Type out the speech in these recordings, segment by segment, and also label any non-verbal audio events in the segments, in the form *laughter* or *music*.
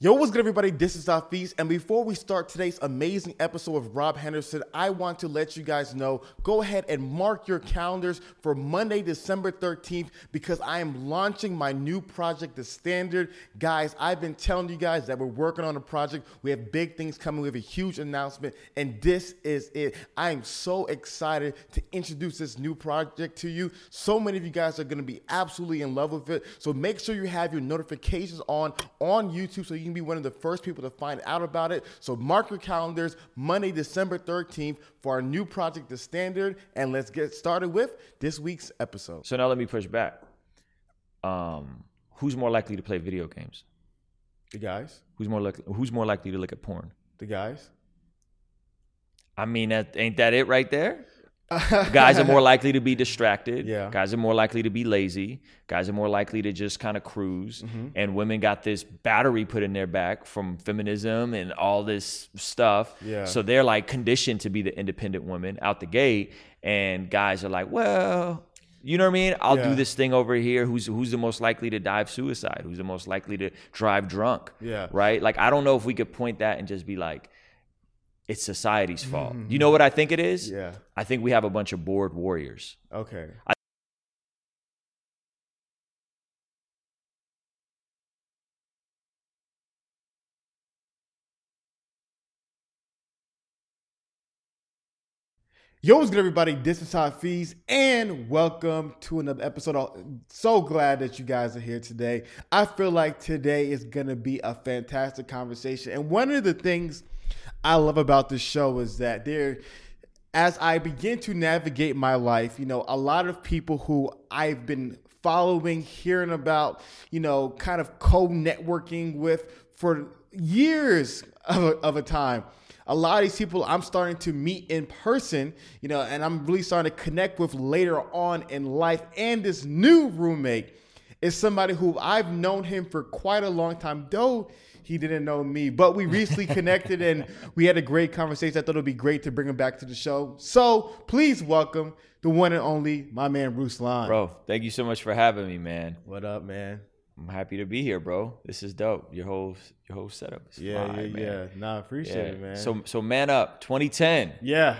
Yo, what's good, everybody? This is Hafeez, and before we start today's amazing episode of Rob Henderson, I want to let you guys know go ahead and mark your calendars for Monday, December 13th, because I am launching my new project, The Standard. Guys, I've been telling you guys that we're working on a project. We have big things coming, we have a huge announcement, and this is it. I am so excited to introduce this new project to you. So many of you guys are going to be absolutely in love with it. So make sure you have your notifications on on YouTube so you can be one of the first people to find out about it. So mark your calendars Monday, December 13th for our new project, The Standard. And let's get started with this week's episode. So now let me push back. Um, who's more likely to play video games? The guys, Who's more likely? Who's more likely to look at porn? the guys. I mean, that ain't that it right there? Guys are more *laughs* likely to be distracted. Yeah. Guys are more likely to be lazy. Guys are more likely to just kind of cruise. Mm-hmm. And women got this battery put in their back from feminism and all this stuff. Yeah. So they're like conditioned to be the independent woman out the gate. And guys are like, well, you know what I mean? I'll Yeah. do this thing over here. Who's who's the most likely to die of suicide? Who's the most likely to drive drunk? Yeah. Right? Like I don't know if we could point that and just be like, it's society's fault. You know what I think it is? Mm-hmm. Yeah. I think we have a bunch of bored warriors. Okay. Yo, what's good, everybody? This is Hafeez, and welcome to another episode. I'm so glad that you guys are here today. I feel like today is going to be a fantastic conversation. And one of the things I love about this show is that there, as I begin to navigate my life, you know, a lot of people who I've been following, hearing about, you know, kind of co networking with for years of a, of a time a lot of these people I'm starting to meet in person, you know, and I'm really starting to connect with later on in life. And this new roommate is somebody who I've known him for quite a long time, though he didn't know me. But we recently *laughs* connected and we had a great conversation. I thought it would be great to bring him back to the show. So please welcome the one and only my man Ruslan. Bro, thank you so much for having me, man. What up, man? I'm happy to be here, bro. This is dope. Your whole your whole setup is Yeah, fine, yeah, man. yeah. Nah, I appreciate it, man. So so man up, 2010, yeah.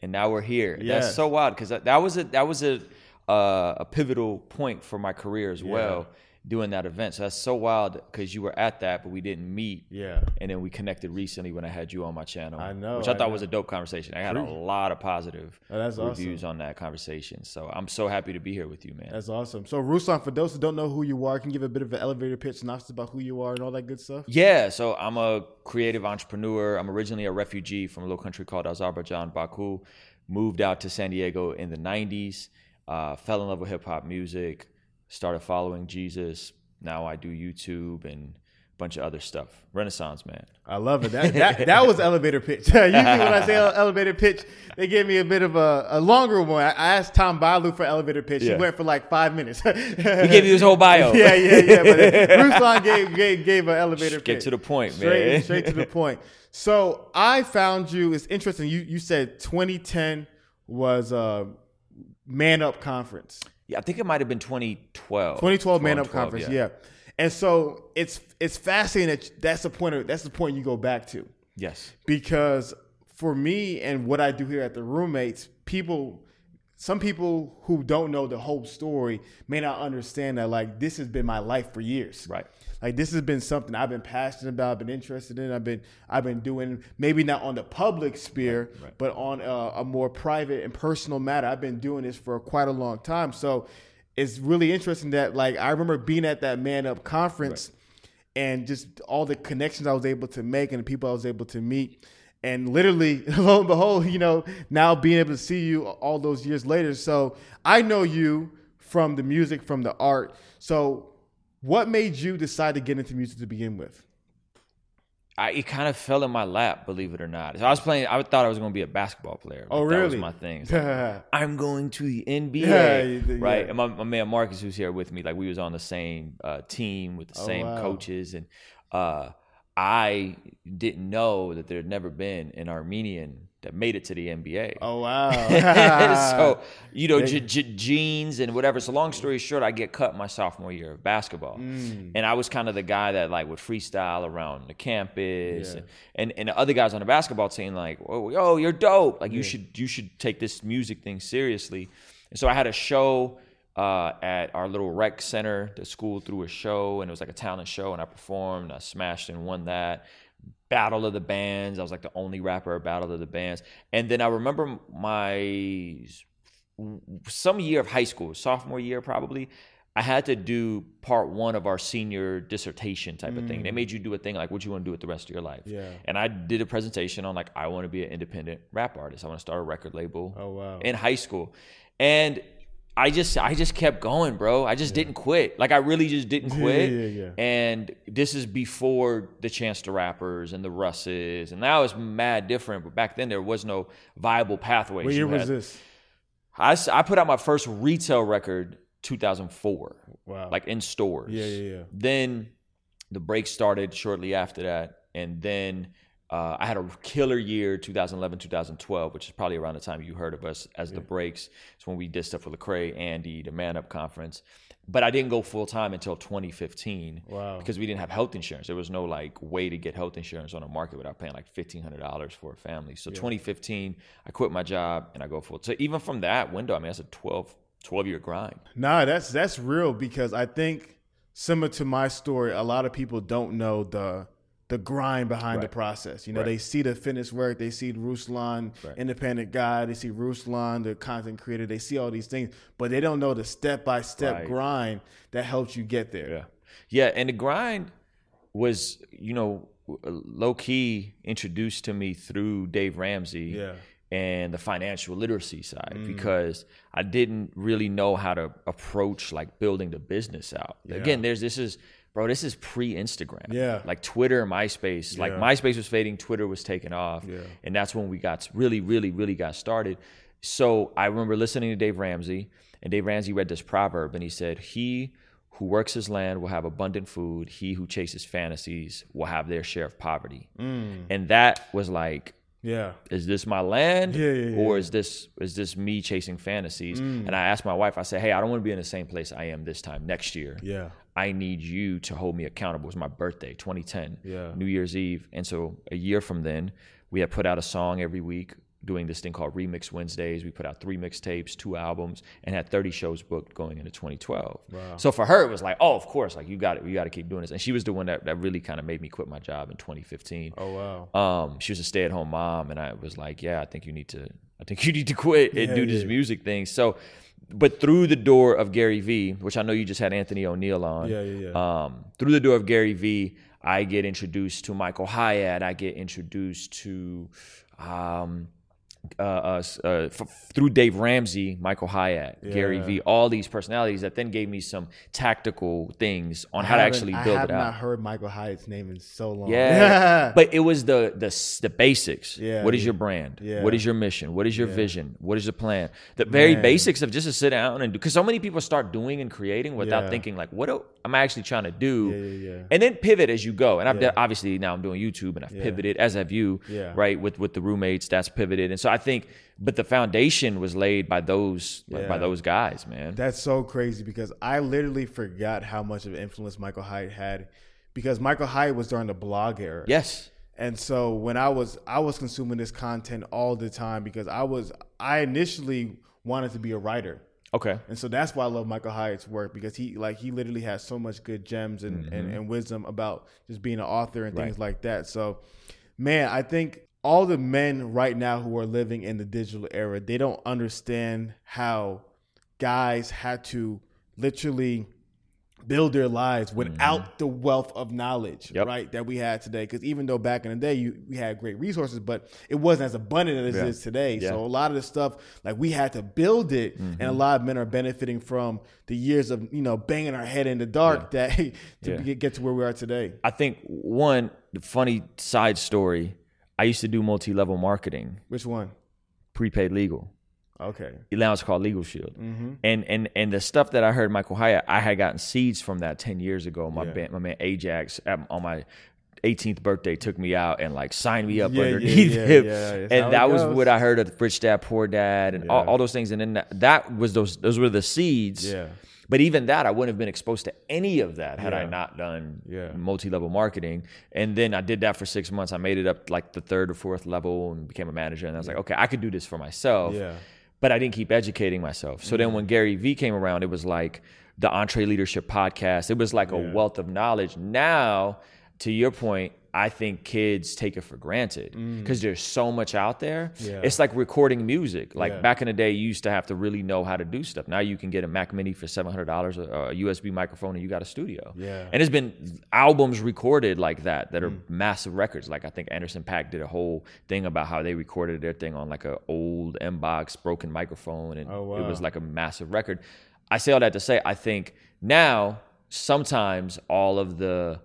and now we're here. Yes. That's so wild because that, that was a that was a uh, a pivotal point for my career as well, doing that event. So that's so wild because you were at that, but we didn't meet. Yeah. And then we connected recently when I had you on my channel. I know, which I, I thought know. was a dope conversation. I had a lot of positive Oh, that's reviews on that conversation. So I'm so happy to be here with you, man. That's awesome. So, Ruslan, for those who don't know who you are, can you give a bit of an elevator pitch, synopsis about who you are and all that good stuff? Yeah, so I'm a creative entrepreneur. I'm originally a refugee from a little country called Azerbaijan, Baku. Moved out to San Diego in the 90s, uh, fell in love with hip hop music, started following Jesus. Now I do YouTube and a bunch of other stuff. Renaissance man. I love it. That that, that was elevator pitch. *laughs* Usually, when I say *laughs* elevator pitch, they give me a bit of a, a longer one. I, asked Tom Bilyeu for elevator pitch. He went for like five minutes. he *laughs* He gave you his whole bio. yeah, yeah, yeah. But Ruslan gave, gave gave an elevator Get pitch. Get to the point, straight, man. Straight to the point. So I found you. It's interesting. You you said 2010 was a Man Up conference. Yeah, I think it might have been 2012. 2012 Man Up 12, Conference, yeah. And so it's it's fascinating that that's the point of, that's the point you go back to Yes. because for me and what I do here at the roommates, people some people who don't know the whole story may not understand that like this has been my life for years. Right. Like this has been something I've been passionate about, i've been interested in. I've been I've been doing maybe not on the public sphere, right. but on a, a more private and personal matter. I've been doing this for quite a long time. So it's really interesting that like I remember being at that Man Up conference and just all the connections I was able to make and the people I was able to meet. And literally, *laughs* lo and behold, you know, now being able to see you all those years later. So I know you from the music, from the art. So what made you decide to get into music to begin with? I, it kind of fell in my lap, believe it or not. So I was playing. I thought I was going to be a basketball player. Oh, Like, That really? was my thing. *laughs* Like, I'm going to the NBA, Yeah, right? yeah. And my, my man Marcus, who's here with me, like we was on the same uh, team with the Oh, same wow. coaches, and uh, I didn't know that there had never been an Armenian that made it to the NBA. Oh wow! *laughs* so you know, j- j- genes and whatever. So long story short, I get cut my sophomore year of basketball, Mm. and I was kind of the guy that like would freestyle around the campus, Yeah. and and the other guys on the basketball team like, oh, yo, you're dope. Like you should you should take this music thing seriously. And so I had a show uh, at our little rec center. The school threw a show, and it was like a talent show, and I performed. I smashed and won that. Battle of the Bands. I was like the only rapper at Battle of the Bands. And then I remember my some year of high school, sophomore year probably. I had to do part one of our senior dissertation type of thing. They made you do a thing like, what you want to do with the rest of your life? Mm. Yeah. And I did a presentation on like, I want to be an independent rap artist. I want to start a record label Oh wow! in high school. And I just I just kept going, bro. I just didn't quit. Like I really just didn't quit. yeah, yeah. And this is before the Chance the Rappers and the Russes. And now it's mad different. But back then there was no viable pathways. what year was this? I, I put out my first retail record 2004, Wow! like in stores. yeah, yeah, yeah. Then the break started shortly after that, and then uh, I had a killer year 2011 2012, which is probably around the time you heard of us as the breaks. It's when we did stuff with Lecrae, Andy, the Man Up Conference. But I didn't go full time until 2015 Wow. because we didn't have health insurance. There was no like way to get health insurance on the market without paying like $1,500 for a family. So 2015, I quit my job and I go full. So even from that window, I mean, that's a 12, 12 year grind. Nah, that's that's real because I think similar to my story, a lot of people don't know the the grind behind the process. You know, Right. they see the finished work, they see Ruslan, Right. independent guy, they see Ruslan, the content creator, they see all these things, but they don't know the step by step grind that helps you get there. Yeah. Yeah. And the grind was, you know, low key introduced to me through Dave Ramsey Yeah. and the financial literacy side Mm. because I didn't really know how to approach like building the business out. Again, there's this is bro, this is pre Instagram. Yeah. Like Twitter, MySpace. Like Yeah. MySpace was fading, Twitter was taking off. Yeah. And that's when we got really, really, really got started. So I remember listening to Dave Ramsey, and Dave Ramsey read this proverb, and he said, He who works his land will have abundant food. He who chases fantasies will have their share of poverty. Mm. And that was like, Yeah. is this my land Yeah, yeah, yeah, or is this is this me chasing fantasies Mm. and i asked my wife i said hey i don't want to be in the same place i am this time next year Yeah. I need you to hold me accountable it was my birthday 2010 Yeah. new year's eve and so a year from then we had put out a song every week doing this thing called remix wednesdays we put out three mixtapes two albums and had 30 shows booked going into 2012 Wow. so for her it was like oh of course like you got it you got to keep doing this and she was the one that, that really kind of made me quit my job in 2015 Oh wow. um, she was a stay at home mom, and I was like, yeah, I think you need to, I think *laughs* you need to quit and Yeah, do this music thing. So, but through the door of Gary Vee, which I know you just had Anthony ONeal on, Yeah, yeah, yeah. Um, through the door of Gary Vee, I get introduced to Michael Hyatt. I get introduced to, um, uh, uh, uh, f- through Dave Ramsey, Michael Hyatt, Gary Vee, all these personalities that then gave me some tactical things on how to actually build it out. I have not heard Michael Hyatt's name in so long. Yeah, *laughs* but it was the the the basics. Yeah, What is your brand? Yeah. What is your mission? What is your vision? What is the plan? The very Man. basics of just to sit down and do. Because so many people start doing and creating without Yeah. thinking like, what am I actually trying to do? Yeah, yeah, yeah. And then pivot as you go. And I've Yeah. obviously now I'm doing YouTube and I've Yeah. pivoted as have you. Yeah. Right with with the roommates, that's pivoted. And so I think, but the foundation was laid by those like, by those guys, man. That's so crazy because I literally forgot how much of influence Michael Hyatt had because Michael Hyatt was during the blog era. yes. And so when I was I was consuming this content all the time because I was I initially wanted to be a writer. Okay. And so that's why I love Michael Hyatt's work because he like he literally has so much good gems and, and, and wisdom about just being an author and things Mm-hmm. Right. like that. So man, I think all the men right now who are living in the digital era, they don't understand how guys had to literally build their lives without the wealth of knowledge, Mm-hmm. Yep. right, that we had today. Because even though back in the day you we had great resources, but it wasn't as abundant as Yeah. it is today. Yeah. So a lot of the stuff like we had to build it, and Mm-hmm. a lot of men are benefiting from the years of you know banging our head in the dark that *laughs* to Yeah. get, get to where we are today. I think one the funny side story. I used to do multi-level marketing, Which one? prepaid legal. Okay. Now it's called Legal Shield. Mm-hmm. And and and the stuff that I heard Michael Hyatt, I had gotten seeds from that ten years ago. My Yeah. band, my man Ajax on my 18th birthday took me out and like signed me up Yeah, underneath yeah, *laughs* him. and that was what I heard of Rich Dad Poor Dad and all, all those things. And then that, that was those those were the seeds. Yeah. But even that, I wouldn't have been exposed to any of that had I not done Yeah. multi-level marketing. And then I did that for six months. I made it up like the third or fourth level and became a manager. And I was like, okay, I could do this for myself. Yeah. But I didn't keep educating myself. So then mm-hmm. when Gary Vee came around, it was like the EntreLeadership Podcast. It was like a wealth of knowledge. Now, to your point, I think kids take it for granted because there's so much out there. Mm. Yeah. It's like recording music. Like Yeah. back in the day, you used to have to really know how to do stuff. Now you can get a Mac Mini for seven hundred dollars, a USB microphone, and you got a studio. Yeah. And it's been albums recorded like that that are Mm. massive records. Like I think Anderson .Paak did a whole thing about how they recorded their thing on like a old Mbox broken microphone, and Oh, it was like a massive record. I say all that to say I think now sometimes all of the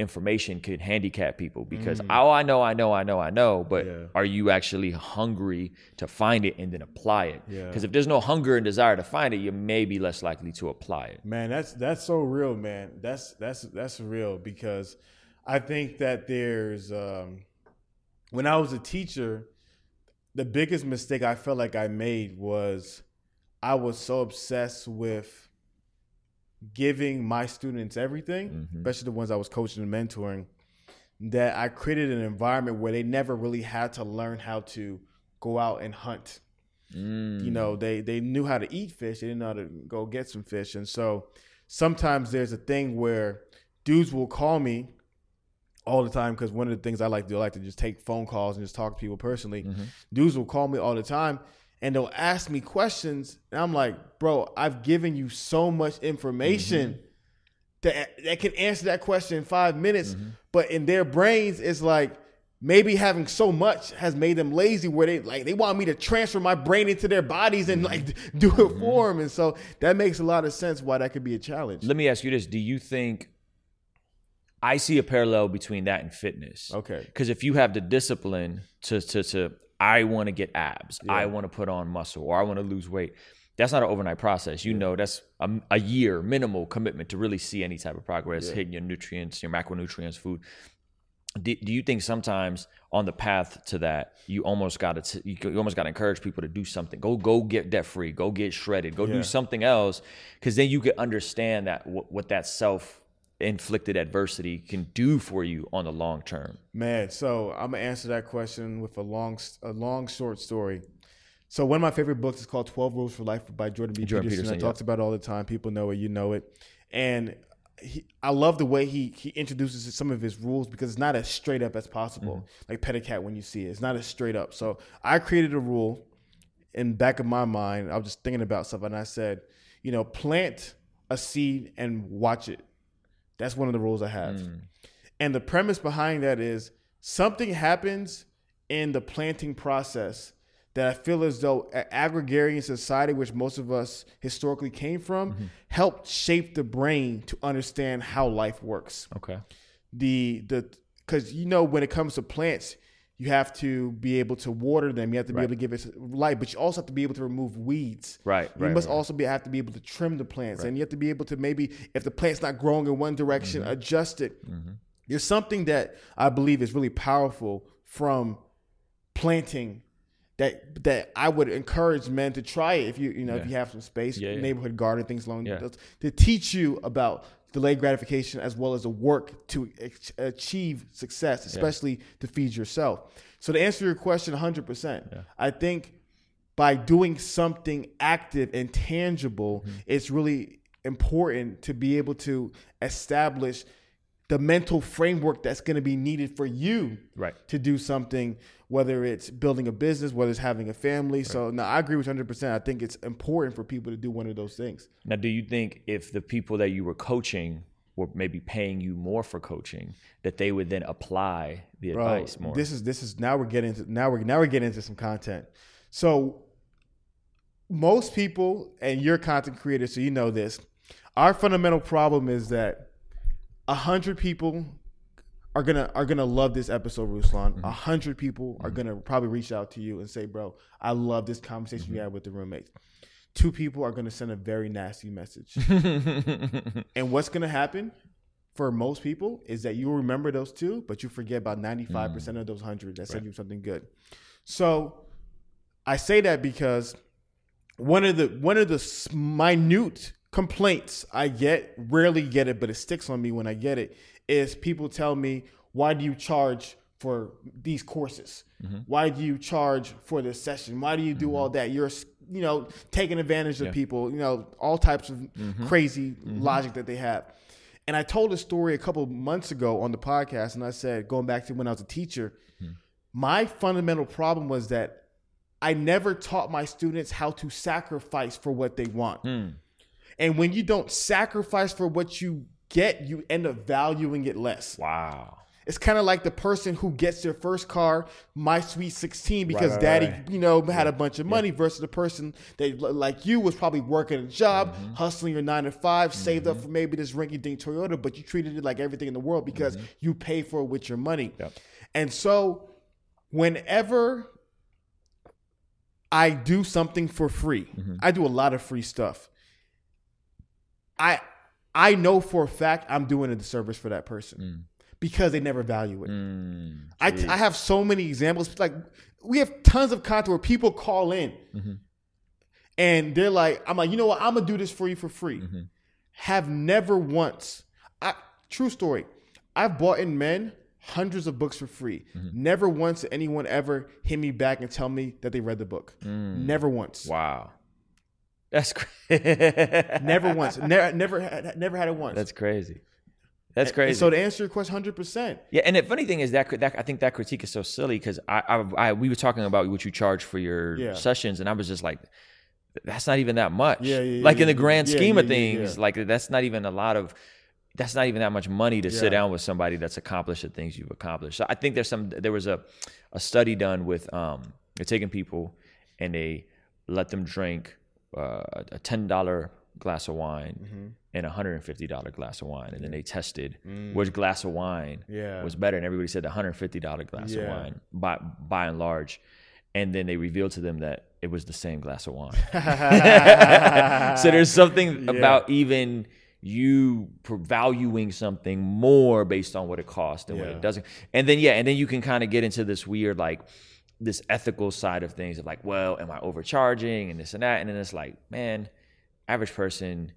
information could handicap people because oh I know I know I know I know but Mm. Yeah. are you actually hungry to find it and then apply it Yeah. because if there's no hunger and desire to find it you may be less likely to apply it Man, that's that's so real, man. That's that's that's real because I think that there's um when I was a teacher, the biggest mistake I felt like I made was I was so obsessed with giving my students everything, Mhm. especially the ones I was coaching and mentoring, that I created an environment where they never really had to learn how to go out and hunt Mm. you know they they knew how to eat fish they didn't know how to go get some fish and so sometimes there's a thing where dudes will call me all the time because one of the things i like to do i like to just take phone calls and just talk to people personally Mhm. dudes will call me all the time and they'll ask me questions and i'm like bro i've given you so much information mm-hmm. that, that can answer that question in five minutes. Mm-hmm. But in their brains it's like maybe having so much has made them lazy where they like they want me to transfer my brain into their bodies and like mm-hmm. *laughs* do it for them and so that makes a lot of sense why that could be a challenge. Let me ask you this: Do you think I see a parallel between that and fitness? okay. Because if you have the discipline to to to, I want to get abs, I want to put on muscle, or I want to lose weight. That's not an overnight process. You know, that's a, a year minimal commitment to really see any type of progress, Yeah. hitting your nutrients, your macronutrients, food. Do, do you think sometimes on the path to that, you almost got to you almost got to encourage people to do something. Go go get debt free. Go get shredded. Go Yeah. do something else, because then you can understand that what, what that self inflicted adversity can do for you on the long term. Man, so I'm gonna answer that question with a long, a long short story. So one of my favorite books is called Twelve Rules for Life by Jordan B. Jordan Peterson. I Peterson, talks about it all the time. People know it, you know it, and he, I love the way he he introduces some of his rules because it's not as straight up as possible. Mm-hmm. Like Pedicat when you see it, it's not as straight up. So I created a rule in back of my mind. I was just thinking about stuff, and I said, you know, plant a seed and watch it. That's one of the rules I have. Hmm. And the premise behind that is something happens in the planting process that I feel as though a- agrarian society, which most of us historically came from, mm-hmm. helped shape the brain to understand how life works. Okay. The the because you know when it comes to plants, you have to be able to water them. You have to be Right. able to give it light, but you also have to be able to remove weeds. Right. You right, must right. also be have to be able to trim the plants, and you have to be able to maybe, if the plant's not growing in one direction, Mm-hmm. adjust it. There's something that I believe is really powerful from planting that that I would encourage men to try it if you you know if you have some space, Yeah, yeah. neighborhood garden, things along Yeah. those, to teach you about delayed gratification as well as the work to achieve success, especially to feed yourself. So to answer your question 100%, I think by doing something active and tangible, Mm-hmm. it's really important to be able to establish the mental framework that's going to be needed for you Right. to do something, whether it's building a business, whether it's having a family. So, no, I agree with you 100%. I think it's important for people to do one of those things. Now, do you think if the people that you were coaching were maybe paying you more for coaching, that they would then apply the Bro, advice more? this is this is now we're getting into now we're now we're getting into some content. So most people, and you're content creator, so you know this. Our fundamental problem is that a hundred people are gonna are gonna love this episode, Ruslan. A mm-hmm. hundred people are mm-hmm. gonna probably reach out to you and say, "Bro, I love this conversation you mm-hmm. had with the roommates." Two people are gonna send a very nasty message, *laughs* and what's gonna happen? for most people is that you remember those two, but you forget about 95% Mm. of those 100 that said you something good. So I say that because one of the one of the minute complaints I get, rarely get it, but it sticks on me when I get it, is people tell me, "Why do you charge for these courses? Mm-hmm. Why do you charge for this session? Why do you do all mm-hmm. that? You're you know taking advantage of Yeah. people. You know all types of mm-hmm. crazy logic that they have." And I told a story a couple months ago on the podcast, and I said, going back to when I was a teacher, my fundamental problem was that I never taught my students how to sacrifice for what they want. Mm. And when you don't sacrifice for what you get, you end up valuing it less. Wow. It's kind of like the person who gets their first car, my sweet 16, because right, daddy, right. you know, had a bunch of money versus the person that, like you, was probably working a job, Mm-hmm. hustling your nine to 5 saved up for maybe this rinky dink Toyota, but you treated it like everything in the world because you pay for it with your money. Mm-hmm. Yep. And so, whenever I do something for free, Mm-hmm. I do a lot of free stuff. I I know for a fact I'm doing a disservice for that person mm. because they never value it. Mm. I, I have so many examples. Like we have tons of content where people call in mm-hmm. and they're like, I'm like, you know what? I'm gonna do this for you for free. Mm-hmm. Have never once. I, true story. I've bought in men hundreds of books for free. Mm-hmm. Never once did anyone ever hit me back and tell me that they read the book. Mm. Never once. Wow. That's crazy. *laughs* Never *laughs* once. Never never had, never had it once. That's crazy. That's And crazy. so to answer your question, hundred percent. Yeah, and the funny thing is that, that I think that critique is so silly because I, I, I we were talking about what you charge for your Yeah. sessions, and I was just like, that's not even that much. Yeah, yeah, like in the grand scheme of things, like that's not even a lot of. That's not even that much money to sit down with somebody that's accomplished the things you've accomplished. So I think there's some. There was a, a study done with um, they're taking people and they let them drink uh, a ten dollar glass of wine Mm-hmm. and a hundred and fifty dollar glass of wine, and then they tested which glass of wine Mm. Yeah. was better, and everybody said the hundred fifty dollar glass of wine by by and large, and then they revealed to them that it was the same glass of wine. *laughs* *laughs* so there's something Yeah. about even you valuing something more based on what it costs than what it doesn't. And then yeah, and then you can kind of get into this weird like this ethical side of things of like, well, am I overcharging and this and that? And then it's like, man, average person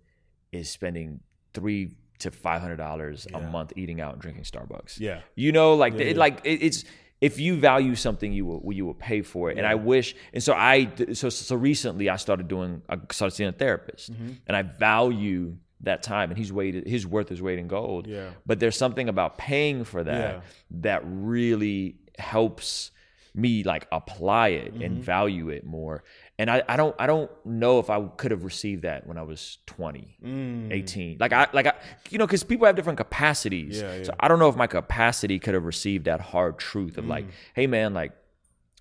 is spending three to five hundred dollars a month eating out and drinking Starbucks. Yeah. You know, like Yeah, it, yeah. like it, it's if you value something, you will you will pay for it. And I wish, and so I so so recently I started doing I started seeing a therapist, Mm-hmm. and I value that time, and he's weighted his worth is weight in gold. Yeah. But there's something about paying for that Yeah. that really helps me like apply it Mm-hmm. and value it more. And I, I don't I don't know if I could have received that when I was 20, Mm. 18. Like I like I you know cuz people have different capacities. Yeah, yeah. So I don't know if my capacity could have received that hard truth of like, hey man, like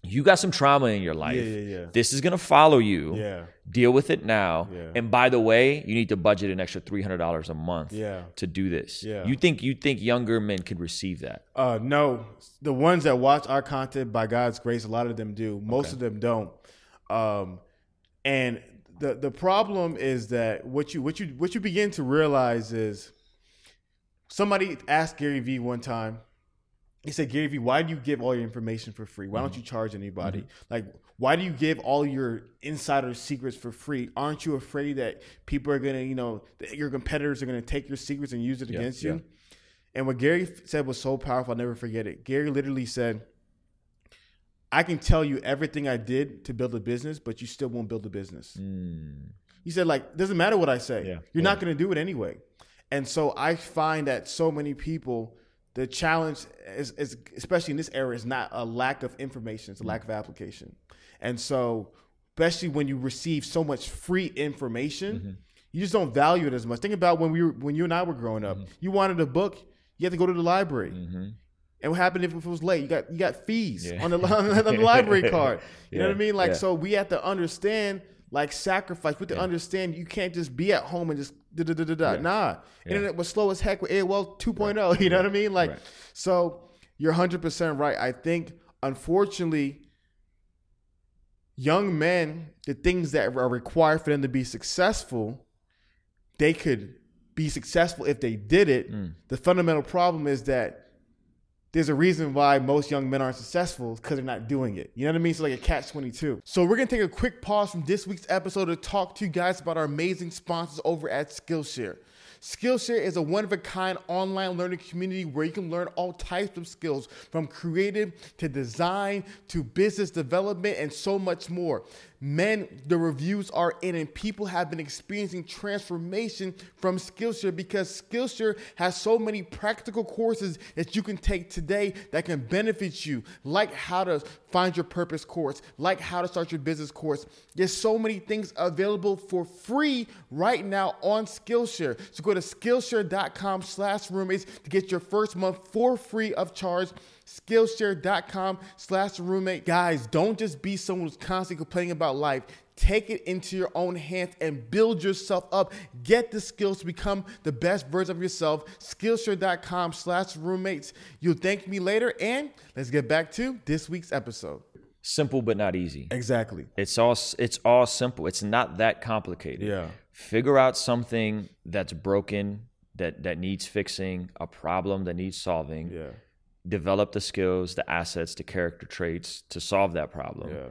you got some trauma in your life. Mm. yeah, yeah. This is going to follow you. Yeah. Deal with it now. Yeah. And by the way, you need to budget an extra $300 a month Yeah. to do this. Yeah. You think you think younger men could receive that? Uh, no, the ones that watch our content, by God's grace, a lot of them do. Most of them don't. Um, and the the problem is that what you what you what you begin to realize is somebody asked Gary Vee one time. He said, Gary Vee, why do you give all your information for free? Why don't you charge anybody? Like, why do you give all your insider secrets for free? Aren't you afraid that people are gonna, you know, that your competitors are gonna take your secrets and use it Yeah, against yeah. you? And what Gary said was so powerful, I'll never forget it. Gary literally said, I can tell you everything I did to build a business, but you still won't build a business. Hmm. He said, like, doesn't matter what I say. Yeah, You're not going to do it anyway. And so I find that so many people, the challenge is, is especially in this era, is not a lack of information, it's a hmm. lack of application. And so, especially when you receive so much free information, mm-hmm. you just don't value it as much. Think about when we were, when you and I were growing up. Mm-hmm. You wanted a book, you had to go to the library. Mm-hmm. And what happened if it was late? You got you got fees Yeah. on the *laughs* on the *laughs* library card. You know what I mean? Like yeah. so, we have to understand like sacrifice. We have to understand you can't just be at home and just da da da da da. Yeah. Nah, Yeah. internet was slow as heck with AOL 2.0. *laughs* You know what I mean? Like Right. so, you're 100 percent right. I think unfortunately, young men, the things that are required for them to be successful, they could be successful if they did it. Mm. The fundamental problem is that there's a reason why most young men aren't successful because they're not doing it. You know what I mean? So like a catch 22. So we're gonna take a quick pause from this week's episode to talk to you guys about our amazing sponsors over at Skillshare. Skillshare is a one of a kind online learning community where you can learn all types of skills from creative to design to business development and so much more. Men, the reviews are in, and people have been experiencing transformation from Skillshare because Skillshare has so many practical courses that you can take today that can benefit you, like how to find your purpose course, like how to start your business course. There's so many things available for free right now on Skillshare. So go to Skillshare.com slash roommates to get your first month for free of charge. Skillshare.com slash roommate. Guys, don't just be someone who's constantly complaining about life. Take it into your own hands and build yourself up. Get the skills to become the best version of yourself. Skillshare.com slash roommates. You'll thank me later. And let's get back to this week's episode. Simple but not easy. Exactly. It's all it's all simple. It's not that complicated. Yeah. Figure out something that's broken that that needs fixing, a problem that needs solving. Yeah. Develop the skills, the assets, the character traits to solve that problem. Yeah.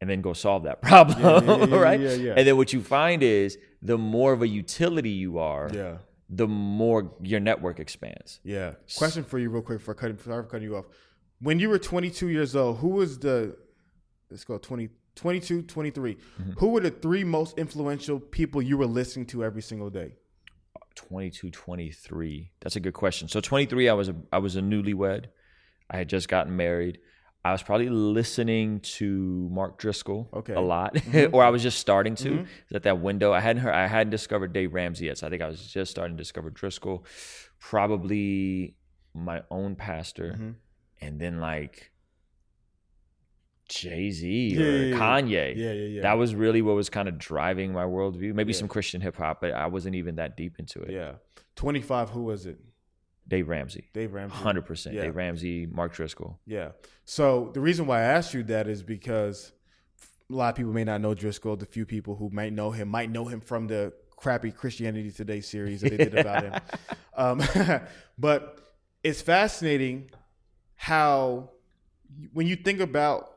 And then go solve that *laughs* problem, Yeah, yeah, right? And then what you find is the more of a utility you are, Yeah. the more your network expands. Yeah. Question for you, real quick, for cutting, for cutting you off. When you were 22 years old, who was the, let's go 20, 22, 23, Mm-hmm. who were the three most influential people you were listening to every single day? 22 23 that's a good question. So 23 i was a i was a newlywed. I had just gotten married. I was probably listening to mark driscoll Okay. a lot mm-hmm. *laughs* or i was just starting to. Mm-hmm. Was at that window. I hadn't heard i hadn't discovered dave ramsey yet so i think i was just starting to discover driscoll. Probably my own pastor. Mm-hmm. And then like jay-z Yeah, or yeah, kanye Yeah, yeah, yeah. that was really what was kind of driving my worldview maybe Yeah. some christian hip-hop but i wasn't even that deep into it yeah. 25, who was it? Dave Ramsey. Dave Ramsey. Hundred percent. Yeah. Dave Ramsey, Mark Driscoll. Yeah. So the reason why I asked you that is because a lot of people may not know Driscoll. The few people who might know him might know him from the crappy Christianity Today series that they did about him. *laughs* Um, *laughs* but it's fascinating how when you think about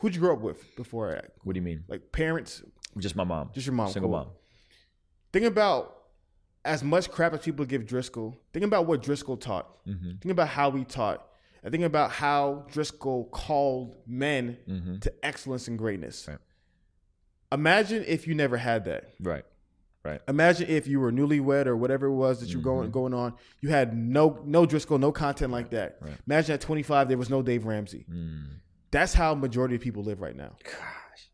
who'd you grow up with before, I? What do you mean? like parents, Just my mom. just your mom, Single cool. mom. Think about as much crap as people give Driscoll. Think about what Driscoll taught. Mm-hmm. Think about how he taught. And think about how Driscoll called men Mm-hmm. to excellence and greatness. Right. Imagine if you never had that. Right. Right. Imagine if you were newlywed or whatever it was that you were going going on. You had no no Driscoll, no content like that. Right. Imagine at 25 there was no Dave Ramsey. Mm. That's how majority of people live right now. Gosh.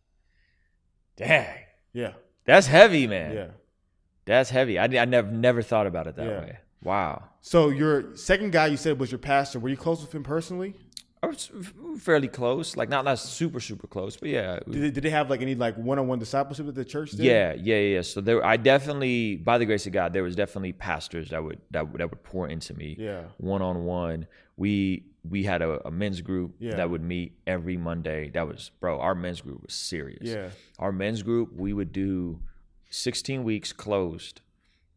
Dang. Yeah. That's heavy, man. Yeah. That's heavy. I, I never never thought about it that Yeah. way. Wow. So your second guy you said was your pastor. Were you close with him personally? I was fairly close. Like not not super super close, but yeah. Did they, did they have like any like one-on-one discipleship at the church? Yeah, yeah, yeah. So there, I definitely, by the grace of God, there was definitely pastors that would that would, that would pour into me. Yeah. one on one. We we had a, a men's group Yeah. that would meet every Monday. That was bro. Our men's group was serious. Yeah. Our men's group, we would do sixteen weeks closed.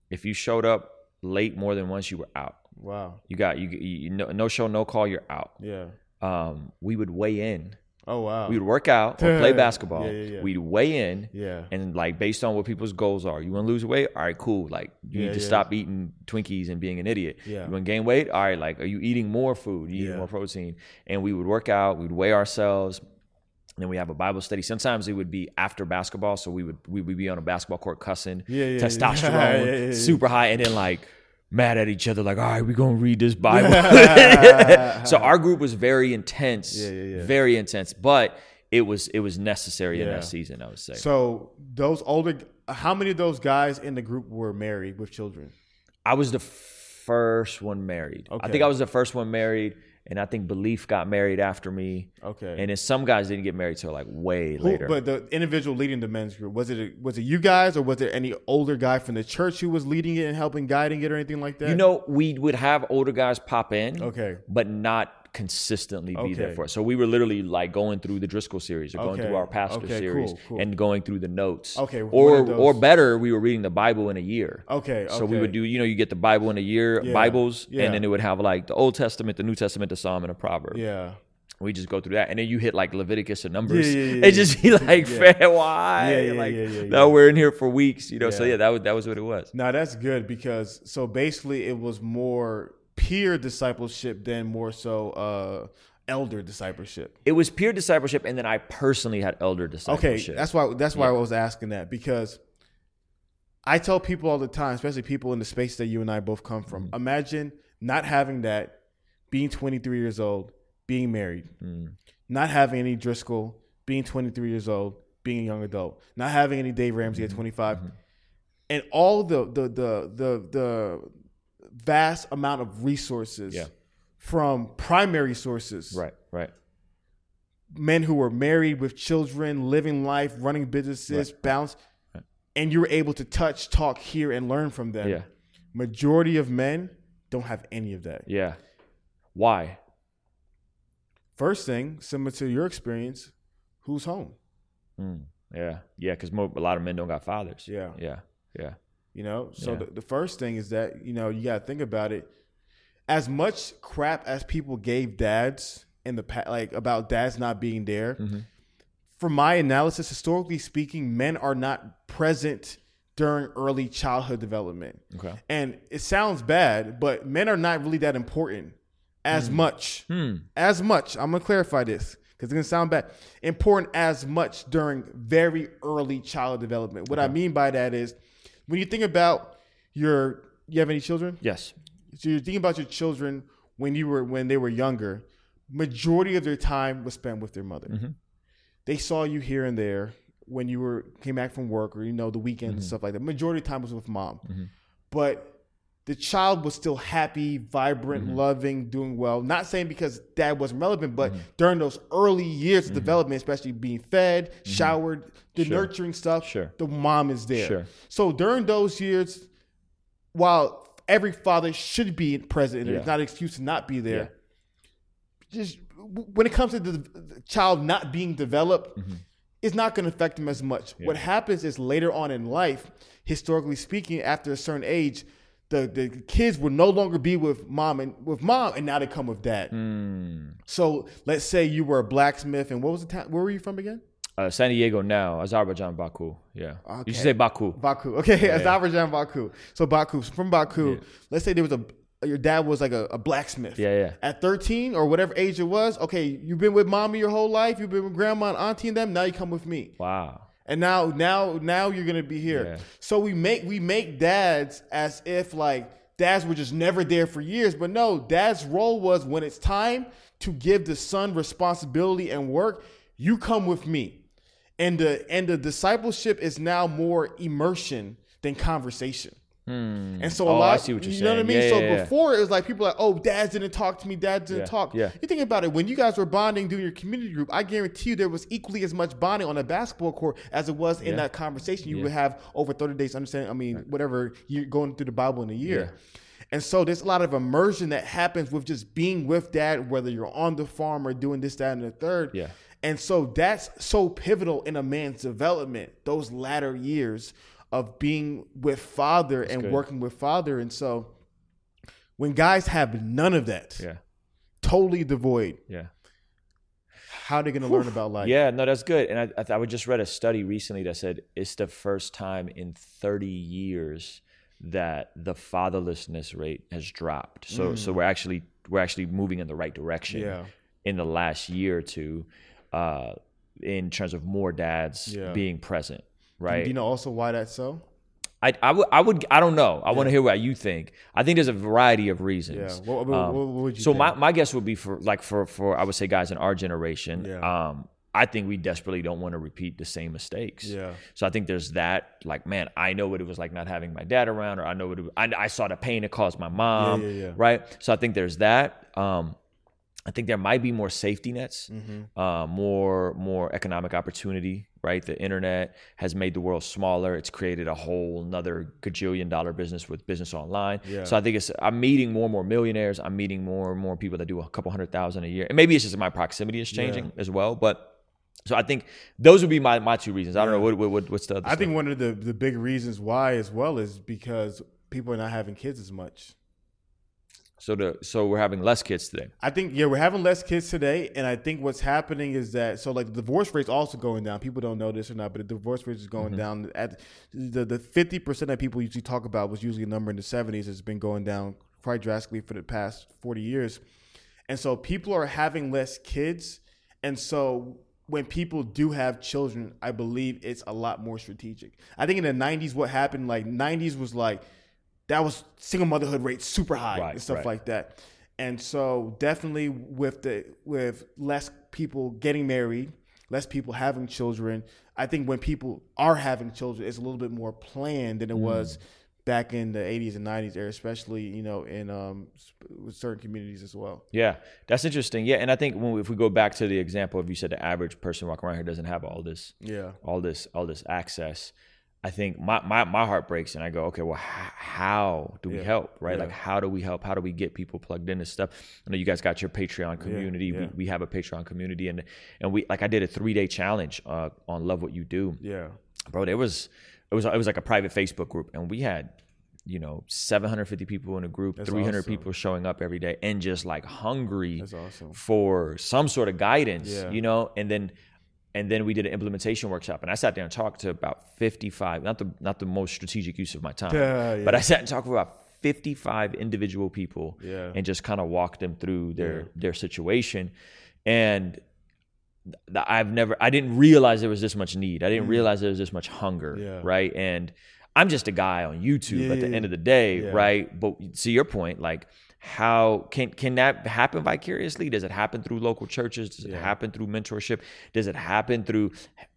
If you showed up late more than once, you were out. Wow. You got you, you no, no show, no call. You're out. Yeah. Um, we would weigh in. Oh wow. We would work out or play *laughs* basketball. Yeah, yeah, yeah. We'd weigh in. yeah. And like based on what people's goals are, you want to lose weight? All right, cool. Like you need to stop eating Twinkies and being an idiot. Yeah. You want to gain weight? All right, like are you eating more food? You eating more protein? And we would work out. We'd weigh ourselves. And then we have a Bible study. Sometimes it would be after basketball, so we would we would be on a basketball court cussing, *laughs* testosterone, super high, and then like mad at each other, like, all right, we're gonna read this Bible. *laughs* *laughs* so our group was very intense, Yeah, yeah, yeah. very intense, but it was it was necessary in that season, I would say. So those older, how many of those guys in the group were married with children? I was the first one married. I think I was the first one married, and I think Belief got married after me. Okay. And then some guys didn't get married till like way Who- later. but the individual leading the men's group was it? Was it you guys, or was there any older guy from the church who was leading it and helping guiding it, or anything like that? you know, we would have older guys pop in, Okay. but not consistently be there for us. So we were literally like going through the Driscoll series or going Okay. through our pastor Okay, series cool, cool. and going through the notes. Okay, Or or better, we were reading the Bible in a year. Okay, So we would do, you know, you get the Bible in a year, Yeah, Bibles, yeah. and then it would have like the Old Testament, the New Testament, the Psalm, and a proverb. Yeah. We just go through that, and then you hit like Leviticus and Numbers. Yeah, yeah, yeah, *laughs* it just be like. "Fair, why? Yeah, yeah, like, yeah, yeah, now yeah. we're in here for weeks, you know. So Yeah. yeah, that was that was what it was. Now that's good because so basically it was more peer discipleship than more so uh elder discipleship. It was peer discipleship, and then I personally had elder discipleship. Okay, that's why that's why Yeah. I was asking that because I tell people all the time, especially people in the space that you and I both come from. Mm-hmm. Imagine not having that, being 23 years old, being married, Mm. not having any Driscoll, being 23 years old, being a young adult, not having any Dave Ramsey Mm-hmm. at 25, and all the the the the the vast amount of resources Yeah. from primary sources, right, right, men who were married with children, living life, running businesses, bounce, Right. and you were able to touch, talk, hear, and learn from them. yeah, Majority of men don't have any of that. yeah. Why? First thing, similar to your experience, who's home? Mm. Yeah, yeah. Because a lot of men don't got fathers. Yeah. yeah, yeah. You know, so Yeah. the, the first thing is that you know you got to think about it. As much crap as people gave dads in the past, like about dads not being there, Mhm. from my analysis, historically speaking, men are not present during early childhood development. Okay. And it sounds bad, but men are not really that important as much. Hmm. As much. I'm gonna clarify this because it's gonna sound bad. Important as much during very early child development. What I mean by that is when you think about your you have any children? Yes. So you're thinking about your children when you were when they were younger. Majority of their time was spent with their mother. Mhm. They saw you here and there when you were came back from work or you know the weekends and stuff like that. Majority of time was with mom, but the child was still happy, vibrant, mm-hmm. loving, doing well. Not saying because dad wasn't relevant, but mm-hmm. during those early years of mm-hmm. development, especially being fed, showered, the Sure. nurturing stuff, Sure. the mom is there. Sure. So during those years, while every father should be present, Yeah. it's not an excuse to not be there. Just when it comes to the, child not being developed, Mm-hmm. it's not going to affect them as much. What happens is later on in life, historically speaking, after a certain age, the, the kids will no longer be with mom and with mom, and now they come with dad. Mm. So let's say you were a blacksmith, and what was the town? Where were you from again? Uh, San Diego now, Azerbaijan, Baku. Yeah. Okay. You should say Baku. Baku. Okay, *laughs* Azerbaijan, Baku. So Baku. From Baku, let's say there was a your dad was like a, a blacksmith. Yeah, yeah. At 13 or whatever age it was, okay, you've been with mommy your whole life, you've been with grandma and auntie and them, now you come with me. Wow. And now now now you're gonna be here. Yeah. So we make we make dads as if like dads were just never there for years. But no, dad's role was when it's time to give the son responsibility and work, you come with me. And the and the discipleship is now more immersion than conversation. Hmm. And so a Oh, I lot, see what you're you know what I mean. Yeah, so yeah, yeah. before it was like people like, oh, dads didn't talk to me, dads didn't talk. yeah. You think about it when you guys were bonding doing your community group. I guarantee you there was equally as much bonding on a basketball court as it was in that conversation you would have over thirty days. Understanding, I mean, whatever you're going through the Bible in a year. And so there's a lot of immersion that happens with just being with dad, whether you're on the farm or doing this, that, and the third. Yeah. And so that's so pivotal in a man's development, those latter years of being with father and good. working with father. And so when guys have none of that, Yeah. totally devoid, Yeah. how are they going to learn about life? Yeah, no, that's good. And I, I, I would just read a study recently that said it's the first time in 30 years that the fatherlessness rate has dropped. So, so we're actually we're actually moving in the right direction Mm. Yeah. in the last year or two, uh, in terms of more dads Yeah. being present. Right. Do you know also why that's so? I, I would I would I don't know. I want to hear what you think. I think there's a variety of reasons. Yeah. What- what- Um, what- would you so think? my, my guess would be for like for for I would say guys in our generation. Yeah. Um, I think we desperately don't want to repeat the same mistakes. Yeah. So I think there's that. Like, man, I know what it was like not having my dad around, or I know what it, I, I saw the pain it caused my mom. yeah, yeah. Right. So I think there's that. Um, I think there might be more safety nets, Mm-hmm. uh, more more economic opportunity right? The internet has made the world smaller. It's created a whole another gajillion dollar business with business online. Yeah. So I think it's I'm meeting more and more millionaires. I'm meeting more and more people that do a couple hundred thousand a year. And maybe it's just my proximity is changing Yeah. as well. But so I think those would be my, my two reasons. I don't know what, what, what what's the other I stuff? think one of the the big reasons why as well is because people are not having kids as much. So the so we're having less kids today. I think yeah, we're having less kids today, and I think what's happening is that so like the divorce rate's also going down. People don't know this or not, but the divorce rate is going Mm-hmm. down. At the the fifty percent that people usually talk about was usually a number in the seventies. Has been going down quite drastically for the past forty years, and so people are having less kids, and so when people do have children, I believe it's a lot more strategic. I think in the '90s, what happened like '90s was like that was single motherhood rate super high Right, and stuff right. like that. And so definitely with the with less people getting married, less people having children, I think when people are having children, it's a little bit more planned than it was back in the 80s and 90s era, especially you know in um, with certain communities as well. Yeah, that's interesting. Yeah, and I think when we, if we go back to the example of you said the average person walking around here doesn't have all this Yeah, all this all this access i think my my, my heart breaks and i go okay well h- how do we Yeah. help right Yeah. like how do we help how do we get people plugged into stuff i know you guys got your patreon community yeah. We, we have a patreon community and and we like i did a three day challenge uh, on love what you do yeah, bro there was it was it was like a private facebook group and we had you know 750 people in a group That's 300 awesome. people showing up every day and just like hungry awesome. for some sort of guidance, you know, and then and then we did an implementation workshop and I sat there and talked to about 55, not the not the most strategic use of my time, Yeah, yeah. but I sat and talked with about 55 individual people Yeah. and just kind of walked them through their their situation and th- I've never I didn't realize there was this much need. I didn't realize there was this much hunger, Mm. Yeah. right? And I'm just a guy on YouTube at the end of the day, right? But to your point, like how can can that happen vicariously? Does it happen through local churches? Does it Yeah. happen through mentorship? Does it happen through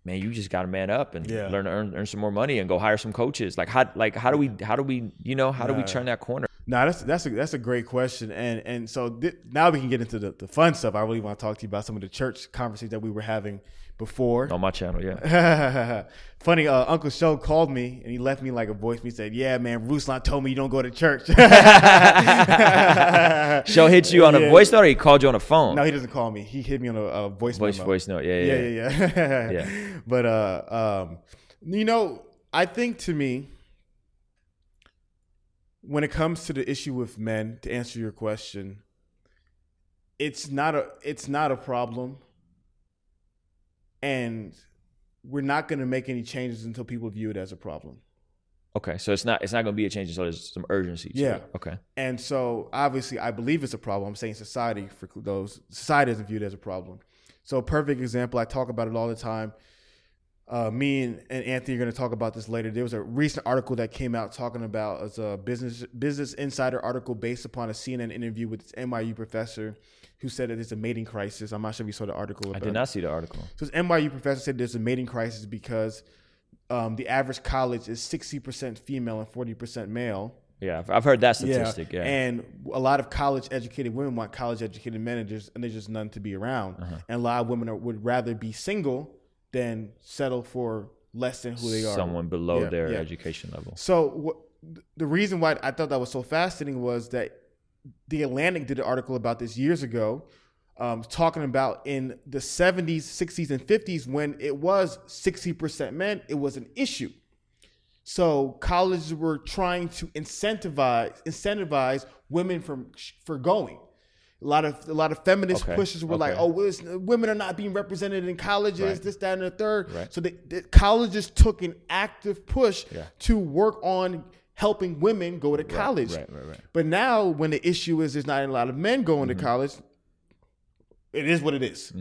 man, you just got to man up and Yeah. learn to earn, earn some more money and go hire some coaches. Like how like how do we how do we you know how do we turn that corner? No, that's that's a that's a great question, and and so th- now we can get into the, the fun stuff. I really want to talk to you about some of the church conversations that we were having before. On my channel, yeah. *laughs* Funny, uh, Uncle Show called me and he left me like a voice. He said, "Yeah, man, Ruslan told me you don't go to church." *laughs* Show hits you on a Yeah. voice note or he called you on a phone? No, he doesn't call me. He hit me on a, a voice voice memo. voice note. Yeah, yeah. Yeah, yeah. yeah, yeah. *laughs* Yeah. But uh, um, you know, I think to me, when it comes to the issue with men, to answer your question, it's not a it's not a problem, and we're not going to make any changes until people view it as a problem. Okay, so it's not it's not going to be a change until there's some urgency. to Yeah. it. Okay. And so, obviously, I believe it's a problem. I'm saying society for those society isn't viewed as a problem. So, a perfect example. I talk about it all the time. Uh, me and, and Anthony are going to talk about this later. There was a recent article that came out talking about it's a business Business Insider article based upon a CNN interview with this NYU professor who said that it's a mating crisis. I'm not sure if you saw the article. I did not see the article. so this NYU professor said there's a mating crisis because um, the average college is 60% female and 40% male. Yeah, I've, heard that statistic. Yeah. And a lot of college educated women want college educated men, and there's, and there's just none to be around. Uh-huh. And a lot of women are, would rather be single than settle for less than who they are. Someone below Yeah, their yeah. education level. So what, the reason why I thought that was so fascinating was that the Atlantic did an article about this years ago, um, talking about in the 70s, 60s, and 50s when it was 60% men, it was an issue. So colleges were trying to incentivize incentivize women from for going. A lot of a lot of feminist Okay, pushes were like, "Oh, well, women are not being represented in colleges, Right. this, that, and the third. Right. So the, the colleges took an active push Yeah. to work on helping women go to college. Right, right, right. But now, when the issue is there's not a lot of men going Mm-hmm. to college, it is what it is.